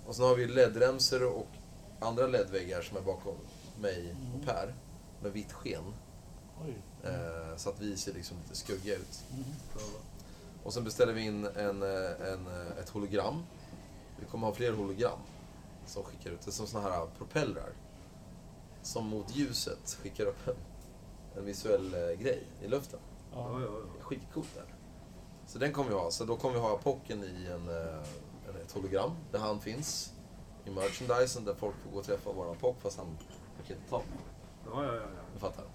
Och sen har vi LED-remsor och andra LED-väggar som är bakom mig och Per. Med vitt sken. Eh, så att vi ser liksom lite skuggiga ut.
Mm.
ja.
Och sen beställer vi in en, eh, en, eh, ett hologram. Vi kommer ha fler hologram som skickar ut. Det är som såna här propellrar. Som mot ljuset skickar upp en, en visuell grej i luften.
ja,
Ja.
ja,
skitcoolt där. Så den kommer vi ha. Så då kommer vi ha Pocken i en, en, ett hologram där han finns. I merchandisen där folk får gå och träffa våran Pock fast han kan inte ta på.
ja, ja, ja,
Du fattar.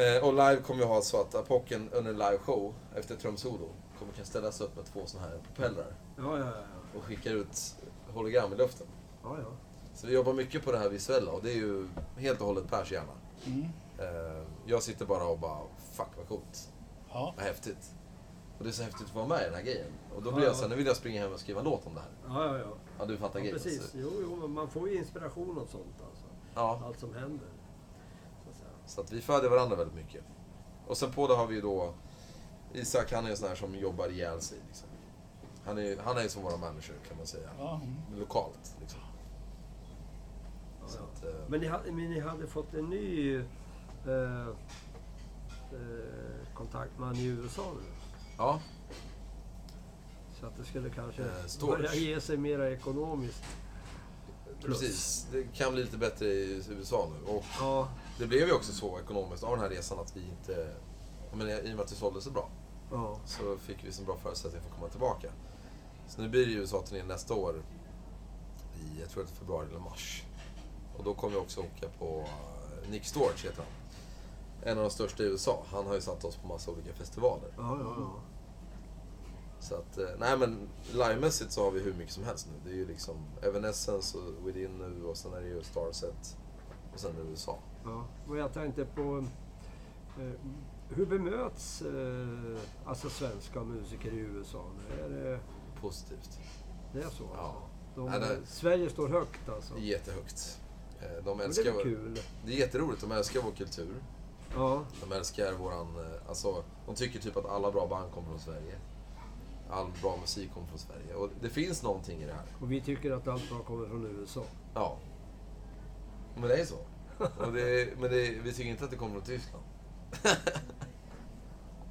Eh, och live kommer vi ha så att Apocken under en liveshow efter trumsolo kommer kan ställas upp med två såna här propellrar
ja, ja, ja,
och skickar ut hologram i luften.
ja, ja.
Så vi jobbar mycket på det här visuella och det är ju helt och hållet Pers hjärna.
Mm.
Eh, jag sitter bara och bara, fuck vad coolt,
Ja.
vad häftigt. Och det är så häftigt att vara med i den här grejen. Och då blir
Ja,
jag
ja.
så här, nu vill jag springa hem och skriva en låt om det här.
ja, ja, ja.
Ja, du fattar
ja
grejen.
precis.
Så,
Jo, jo, man får ju inspiration av sånt alltså.
ja,
Allt som händer. Så att
vi följer varandra väldigt mycket. Och sen på det har vi ju då Isak, han är en sån här som jobbar ihjäl sig. Liksom. Han är han är som vår manager kan man säga.
Mm.
Lokalt. Liksom.
Ja,
Så
ja.
att, eh,
Men ni, hade, men ni hade fått en ny eh, eh, kontaktman i USA nu?
ja,
Så att det skulle kanske
Eh,
börja ge sig mera ekonomiskt. plus.
precis. Det kan bli lite bättre i USA nu. Och
Ja,
det blev ju också så ekonomiskt av den här resan att vi inte... Menar, I och med att det sålde så bra
ja,
så fick vi så bra förutsättningar för att komma tillbaka. Så nu blir det ju USA-turnén nästa år i, jag tror det är februari eller mars. Och då kommer vi också åka på eh, Nick Storch heter han. En av de största i USA. Han har ju satt oss på massa olika festivaler.
ja, ja. ja.
Så att, eh, nej men livemässigt så har vi hur mycket som helst nu. Det är ju liksom Evanescence och Within nu och sen är det ju Starset. Och sen är det USA.
Ja. Och jag tänkte på eh, hur bemöts eh, alltså svenska musiker i USA? Är det,
Positivt.
det är så?
Ja.
Alltså? De,
Ja, det-
Sverige står högt alltså?
Jättehögt. Eh, De
Men det
älskar
är väl kul?
det är jätteroligt. De älskar vår kultur.
Ja,
De älskar våran... eh, Alltså, de tycker typ att alla bra band kommer från Sverige. All bra musik kommer från Sverige. Och det finns någonting i det här.
och vi tycker att allt bra kommer från USA.
Ja. Men det är så. Och det, men det, vi tycker inte att det kommer från Tyskland.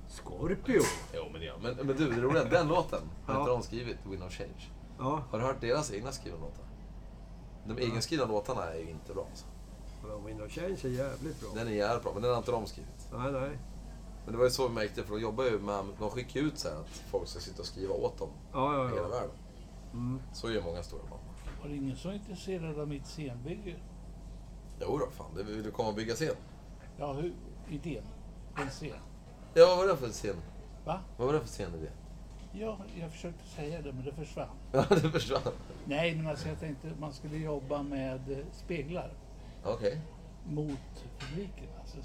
Scorpio.
Jo, men gör men, men du, det roliga är den låten har
Ja.
inte de skrivit, Wind of Change.
Ja,
Har du hört deras egna skrivna låtar? De egenskrivna låtarna är ju inte bra. Alltså.
men Wind of Change är jävligt bra.
Den är jävligt bra, men den har inte de skrivit.
Nej, nej.
Men det var ju så vi märkte, för de jobbar ju med, de skickar ju ut så här att folk ska sitta och skriva åt dem
Ja, ja,
i hela
ja.
världen.
Mm.
Så gör många stora band.
Var det ingen som var intresserad av mitt scenbygge?
Jo då, fan, det vill du komma och bygga scen?
Ja, hur, idén en scen.
Ja, vad var det för scen?
Va?
Vad var det för scenidé?
Ja, jag försökte säga det men det försvann.
Ja, det försvann.
Nej, men alltså jag tänkte att man skulle jobba med eh, speglar
Okej.
mot publiken. Alltså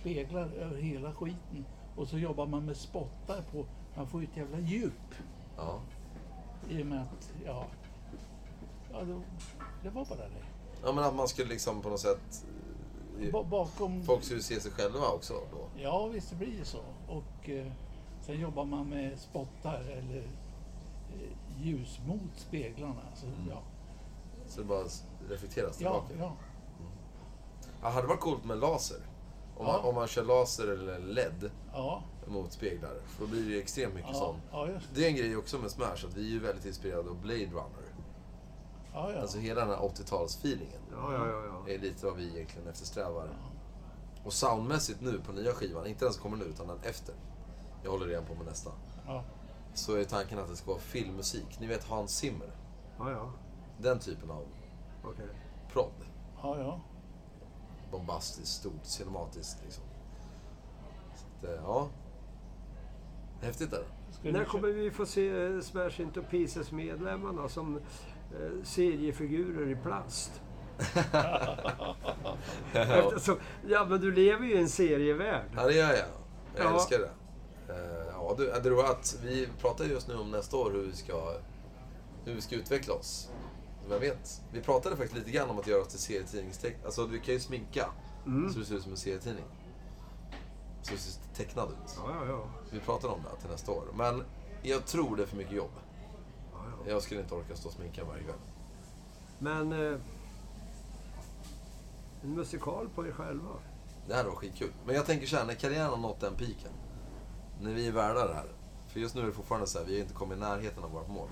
speglar över hela skiten. Och så jobbar man med spottar på. Man får ju ett jävla djup.
Ja.
I och med att, ja... ja det, det var bara det.
Ja, men att man skulle liksom på något sätt... eh,
Ba- bakom...
Folk skulle se sig själva också då.
Ja, visst det blir ju så. Och eh, sen jobbar man med spottar eller eh, ljus mot speglarna. Så, ja.
Så det bara reflekteras
Ja,
tillbaka.
ja.
Ja, hade det varit coolt med laser? Om,
Ja.
man, om man kör laser eller LED
Ja,
mot speglar. Då blir det ju extremt mycket
ja,
sånt.
ja, det.
Det är en grej också med Smash, att vi är ju väldigt inspirerade av Blade Runner.
Ja, ja.
Alltså hela den här 80-talsfeelingen
Ja, ja, ja. ja.
är lite vad vi egentligen eftersträvar. Och soundmässigt nu på nya skivan, inte den som kommer nu utan den efter. Jag håller redan på med nästa.
ja.
Så är tanken att det ska vara filmmusik. Ni vet Hans Zimmer?
Ja, ja.
Den typen av
Okej.
prod.
ja, ja.
Bombastiskt, stort, cinematiskt liksom. Så att, eh, ja. Häftigt är det.
När kommer vi få se eh, Smash Into Pieces-medlemmarna som seriefigurer i plast? Eftersom, ja, men du lever ju i en serievärld.
Ja, det gör jag. Jag
Ja.
älskar det. Eh, ja, du, det var att vi pratar just nu om nästa år hur vi ska, hur vi ska utveckla oss. Vem vet? Vi pratade faktiskt lite grann om att göra oss till serietidningstecknare. Alltså, du kan ju sminka
Mm.
så du ser ut som en serietidning. Så du ser tecknad ut.
Ja, ja, ja.
Vi pratade om det till nästa år. Men jag tror det är för mycket jobb.
Ja, ja.
Jag skulle inte orka stå och sminka varje kväll.
Men... Eh, en musikal på er själva.
Det här var skitkul. Men jag tänker så här, när karriären har nått den piken. När vi är värda det här. För just nu är det fortfarande så här, vi har inte kommit i närheten av vårt mål.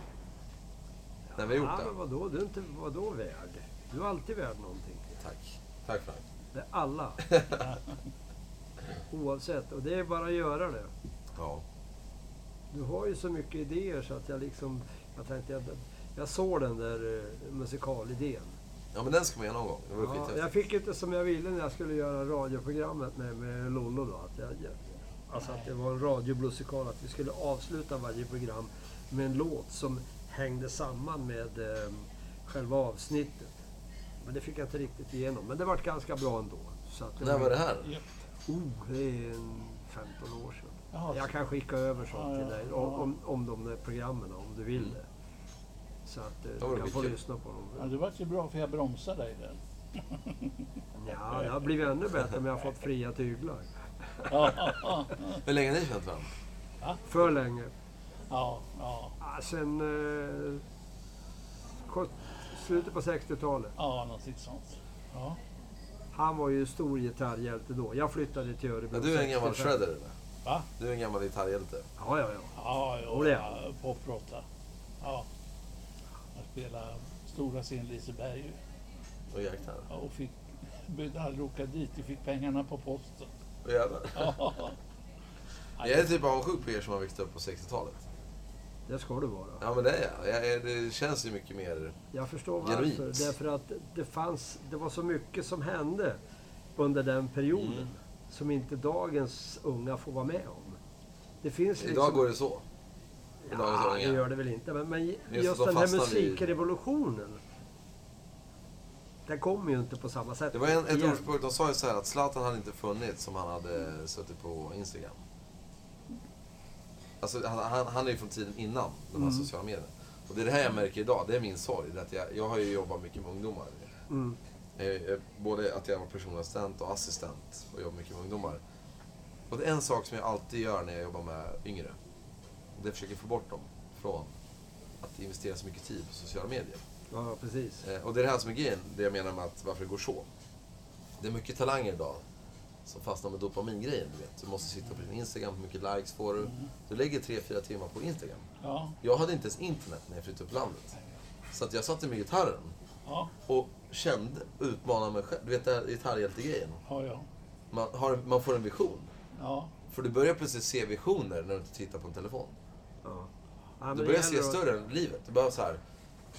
När vi har gjort
ja, men
det.
vadå? Du är inte vadå värd? Du är alltid värd någonting.
Tack. Tack Frank.
Det är alla. Oavsett. Och det är bara att göra det.
Ja.
Du har ju så mycket idéer så att jag liksom... Jag tänkte jag, jag såg den där eh, musikalidén.
Ja men den ska man göra någon gång. Det vore
Ja, jag fick inte som jag ville när jag skulle göra radioprogrammet med, med Lollo då. Att jag, jag, alltså att det var en radioblusikal. Att vi skulle avsluta varje program med en låt som hängde samman med eh, själva avsnittet. Men det fick jag inte riktigt igenom. Men det var ganska bra ändå. Så att
När var det här?
Ja.
Oh, det är en 15 år sedan.
Jaha,
Jag kan skicka över sånt
Ja, ja,
till dig
ja.
om, om, om de där programmen om du vill
Mm.
det. Så att eh, du kan få lyssna på
Ja,
dem.
det var ju bra för jag bromsade dig där.
Ja, det har blivit ännu bättre om jag har fått fria tyglar.
Ja, ja,
Hur länge har ni känt varandra?
För länge.
ja, ja,
Sen eh, slutet på 60-talet.
ja, någonting sånt. Ja,
Han var ju stor gitarrhjälte då. Jag flyttade till Örebro
Men du är en gammal
65.
shredder eller?
va?
Du är en gammal gitarrhjälte.
Ja, ja, ja.
Ja,
Jo, är
ja, poprotta. Ja. Jag spelade stora scen Liseberg.
Åh jäklar.
Ja, och fick, behövde aldrig åka dit. Vi fick pengarna på posten.
Åh jävlar.
Ja.
Jag är typ avundsjuk på er som har växt upp på 60-talet.
Det ska du vara.
Ja men det är jag. jag. Det känns ju mycket mer...
Jag förstår varför.
Genuint.
Därför att det fanns, det var så mycket som hände under den perioden.
Mm.
Som inte dagens unga får vara med om. Det finns liksom...
Idag går det så. I dagens
Ja, det gör det väl inte. Men, men
Just
just, den här musikrevolutionen. Den kommer ju inte på samma sätt.
Det var en, ett ordspråk, de sa ju så här att Zlatan hade inte funnits som han hade suttit på Instagram. Alltså han, han, han är ju från tiden innan de här
Mm.
sociala medierna. Och det är det här jag märker idag, det är min sorg. Det att jag, jag har ju jobbat mycket med ungdomar.
Mm.
Både att jag var personlig assistent och assistent och jobbar mycket med ungdomar. Och det är en sak som jag alltid gör när jag jobbar med yngre. Och det försöka få bort dem från att investera så mycket tid på sociala medier.
Ja, precis.
Eh, Och det är det här som är grejen, det jag menar med att varför det går så. det är mycket talanger idag som fastnar med dopamingrejen. Du vet. Du måste sitta på din Instagram, hur mycket likes får du? Du lägger 3-4 timmar på Instagram.
Ja,
Jag hade inte ens internet när jag flyttade upp landet. Så att jag satte med gitarren
ja,
och kände, utmanade mig själv. Du vet den här gitarrhjälte-grejen.
ja, ja.
Man, har, man får en vision.
ja.
För du börjar plötsligt se visioner när du inte tittar på en telefon.
Ja. Ja,
Du
det
börjar se större än livet. Du börjar så här.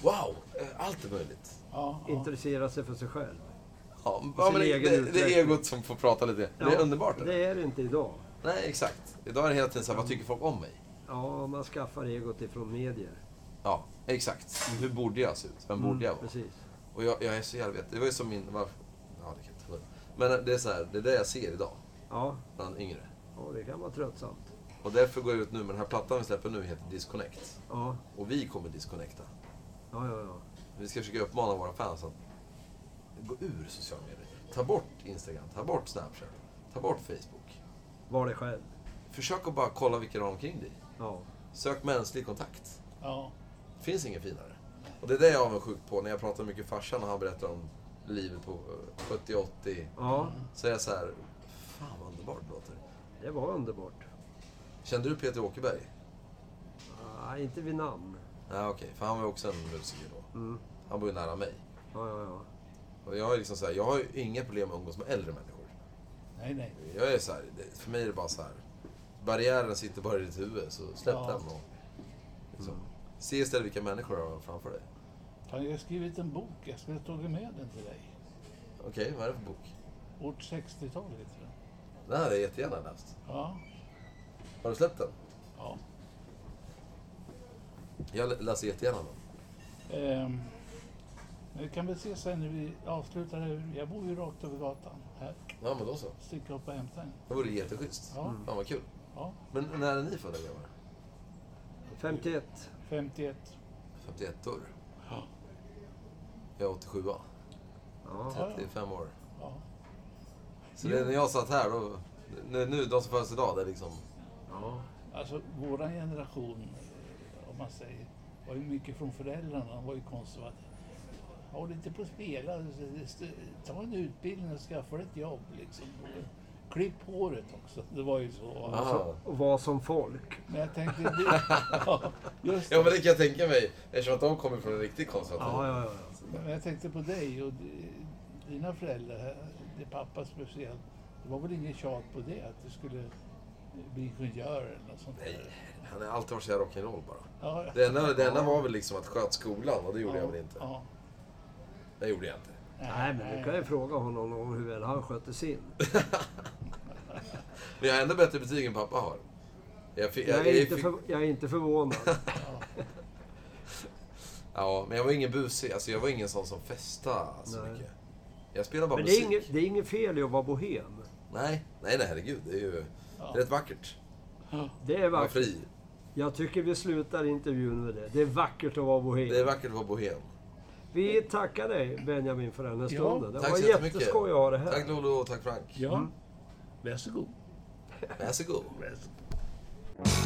Wow, eh, allt är möjligt.
ja, ja.
Intressera sig för sig själv.
Ja, ja men det, det, det är egot som får prata lite. det är
Ja,
underbart.
Det är det inte idag.
Nej, exakt. Idag är det hela tiden så här, vad tycker folk om mig?
Ja, man skaffar egot ifrån medier.
Ja, exakt. Hur borde jag se ut? Vem borde jag vara?
Precis.
Och jag, jag är så jävla vet. Det var ju som min... Var, ja, det kan jag inte Men det är så här, det är det jag ser idag.
Ja,
Bland yngre.
ja, det kan vara tröttsamt.
Och därför går jag ut nu, men den här plattan vi släpper nu heter Disconnect.
Ja,
Och vi kommer disconnecta.
ja, ja. ja.
Vi ska försöka uppmana våra fans att gå ur sociala medier. Ta bort Instagram, ta bort Snapchat, ta bort Facebook.
Var det själv.
Försök att bara kolla vilka du har omkring dig.
Ja.
Sök mänsklig kontakt.
ja.
Det finns inget finare. Och det är det jag är avundsjuk på när jag pratar mycket med farsan och han berättar om livet på eh, 70-80.
ja,
Så är jag så här, fan vad underbart det låter.
det var underbart.
Kände du Peter Åkerberg?
Ja, inte vid namn.
Nej okej, för han var också en musiker då.
Mm.
Han bor ju nära mig.
Ja, ja, ja.
Och jag är liksom så här, jag har ju inga problem med att umgås med äldre människor.
Nej, nej.
Jag är så här, för mig är det bara så här. Barriären sitter bara i ditt huvud, så släpp
Ja.
den och... Liksom, se istället vilka människor du har framför dig.
Fan, Jag har skrivit en bok. Jag skulle ha tagit med den till dig.
Okej, vad är det för bok?
Vårt 60-tal heter den.
Den hade jag jättegärna läst.
Ja,
Har du släppt den?
ja.
Jag lä- läser jättegärna den.
Ehm, vi kan väl se sen när vi avslutar här. Jag bor ju rakt över gatan här.
Ja, men då så.
Sticka upp och hämta en.
Det vore jätteschysst.
Ja.
Fan vad kul.
Ja,
Men när är ni födda grabbar?
51.
51.
51 år.
Ja.
Jag är 87
Ja.
Ja.
35 år.
Ja.
Så det, när jag satt här då... Nu, nu de som föds idag, det är liksom...
ja.
Alltså våran generation, om man säger, var ju mycket från föräldrarna. De var ju konservativa. Håll inte på att spela. Ta en utbildning och skaffa ett jobb liksom. Klipp håret också. Det var ju så.
Aha.
Och var som folk.
Men jag tänkte... Det, ja, just
Ja men
det.
det kan jag tänka mig. Eftersom att de kommer från en riktigt konservativ.
Ja, ja, ja.
Men jag tänkte på dig och di- dina föräldrar, din pappa speciellt. Det var väl inget tjat på det, att du skulle bli ingenjör eller något sånt
Nej,
där?
han har alltid varit så jävla rock'n'roll bara.
Ja, ja.
Det enda, det enda var väl liksom att sköta skolan och det gjorde jag väl inte.
Ja.
Det gjorde jag inte.
Nej, men du kan ju fråga honom om hur väl han skötte sin.
Men jag har ändå bättre betyg än pappa har. Jag,
Jag
jag,
är
jag
inte, för, jag är inte förvånad.
Ja, men jag var ingen busig. Alltså jag var ingen sån som festade så
Nej.
mycket. Jag spelade bara
Men det är,
musik.
inget, det är inget fel i att vara bohem.
Nej, nej, nej herregud. Det är ju
Ja.
rätt vackert.
Det är vackert.
fri.
Jag tycker vi slutar intervjun med det. Det är vackert att vara bohem.
Det är vackert att vara bohem.
Vi tackar dig Benjamin för den här
Ja,
stunden. Det
tack
var jätteskoj att ha det här.
Tack Lolo och tack Frank.
Ja,
Mm.
varsågod.
Varsågod.
varsågod.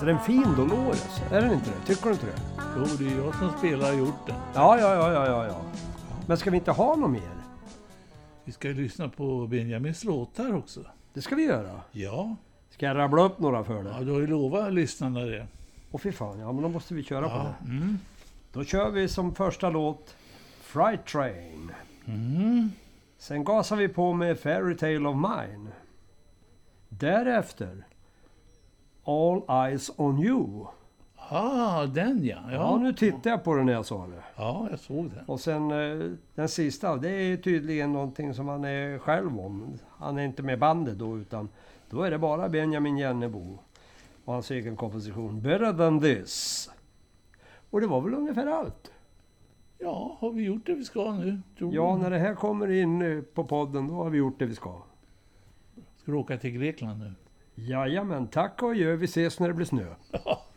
Visst är den fin Dolores? Är den inte det? Tycker du inte det?
Jo, det är jag som spelar den.
Ja, ja, ja, ja, ja, ja. Men ska vi inte ha något mer?
Vi ska ju lyssna på Benjamins låtar också.
Det ska vi göra.
Ja,
Ska jag rabbla upp några för
ja
dig?
du har ju lovat lyssnarna det.
Åh fy fan, ja men då måste vi köra på
Ja.
det.
Mm.
Då kör vi som första låt Fright Train.
Mm.
Sen gasar vi på med Fairy Tale of Mine. Därefter All Eyes On You.
Ah, den ja.
Ja,
Ja,
nu tittar jag på den när jag sa det.
ja jag såg den.
Och sen eh, den sista, det är tydligen någonting som han är själv om. Han är inte med bandet då utan då är det bara Benjamin Jennebo och hans egen komposition Better than this. Och det var väl ungefär allt.
Ja, har vi gjort det vi ska nu?
Ja, när det här kommer in eh, på podden då har vi gjort det vi ska.
Ska du åka till Grekland nu?
Jajamän, tack och adjö. Vi ses när det blir snö.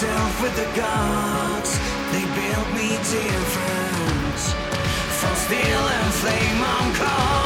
myself with the gods. They built me different. From steel and flame, I'm caught.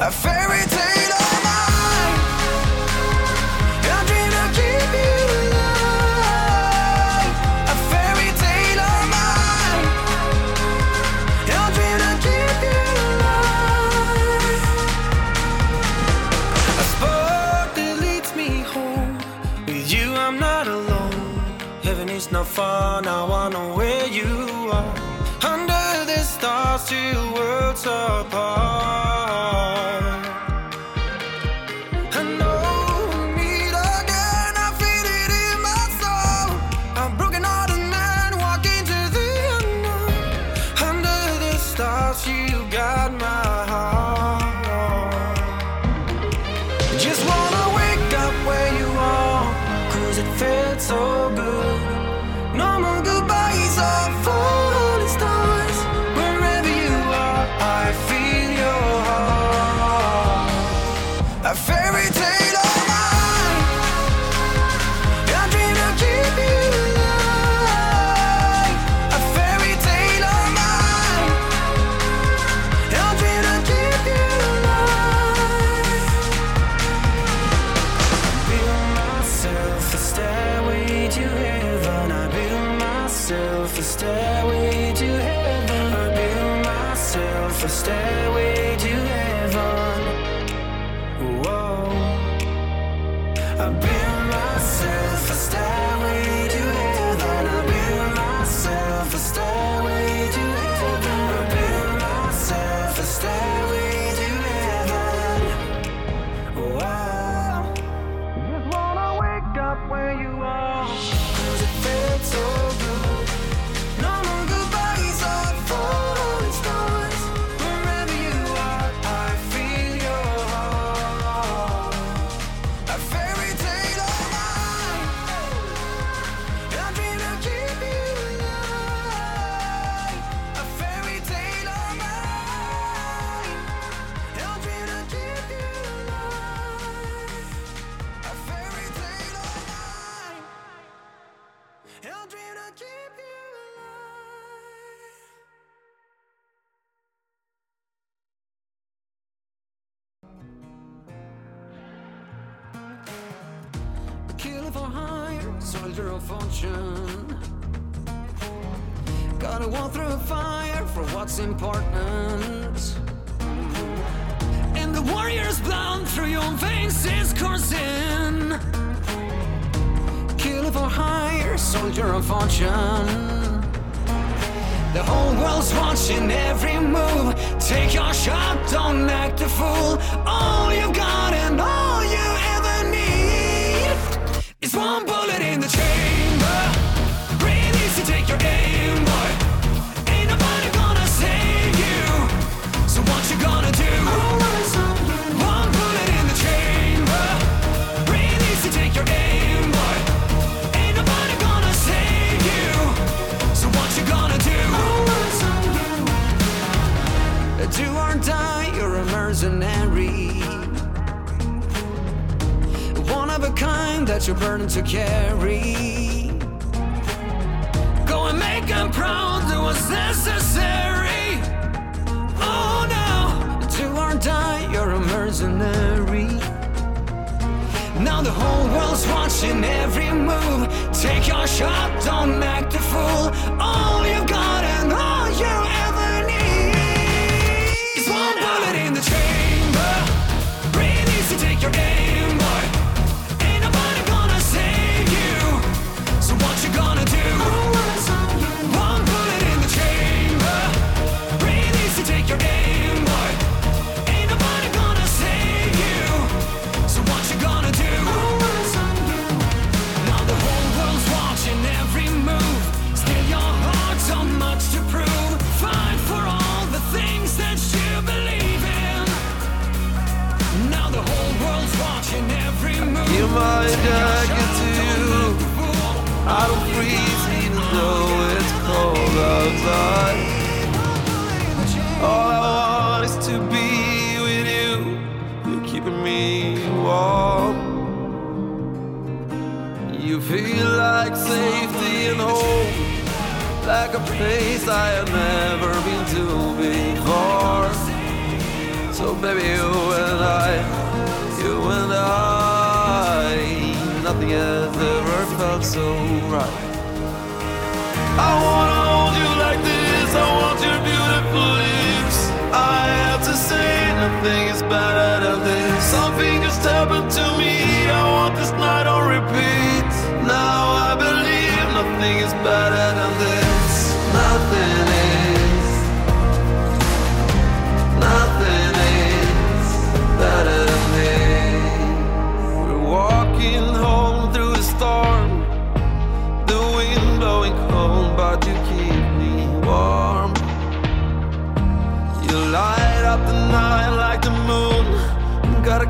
a
fairy tale of mine. Dream to keep you alive, a of mine. Dream to keep you alive. A spot that leads me home. With you, I'm not alone. Heaven is not far now. I know where you are. Under the stars, two worlds apart.
Soldier of fortune. Gotta walk through fire for what's important. And the warrior's blood through your veins is coursing. Kill for hire, soldier of fortune. The whole world's watching every move. Take your shot, don't act a fool. All you've got and all you ever need is one in the chamber. Breathe easy, take your aim, boy. Ain't nobody gonna save you. So what you gonna do? One bullet in the chamber. Breathe easy, take your aim, boy. Ain't nobody gonna save you. So what you gonna do? Do or die, you're a mercenary. Of that you're burdened to carry. Go and make them proud, do what's necessary. Oh no, do or die, you're a mercenary. Now the whole world's watching every move. Take your shot, don't act a fool. All you've got and all you ever need is one bullet in the chamber. Breathe easy, take your aim,
jacket
shot,
to you. I don't freeze even though it's cold outside. All I want is to be with you. You're keeping me warm. You feel like safety and home, like a place I have never been to before. So baby, you and I, you and I, nothing has ever felt so right. I wanna hold you like this. I want your beautiful lips. I have to say nothing is better than this. Something just happened to me. I want this night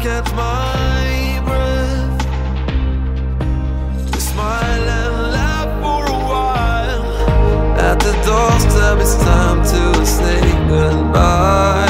catch my breath. Smile and laugh for a while. At the doorstep, it's time to say goodbye.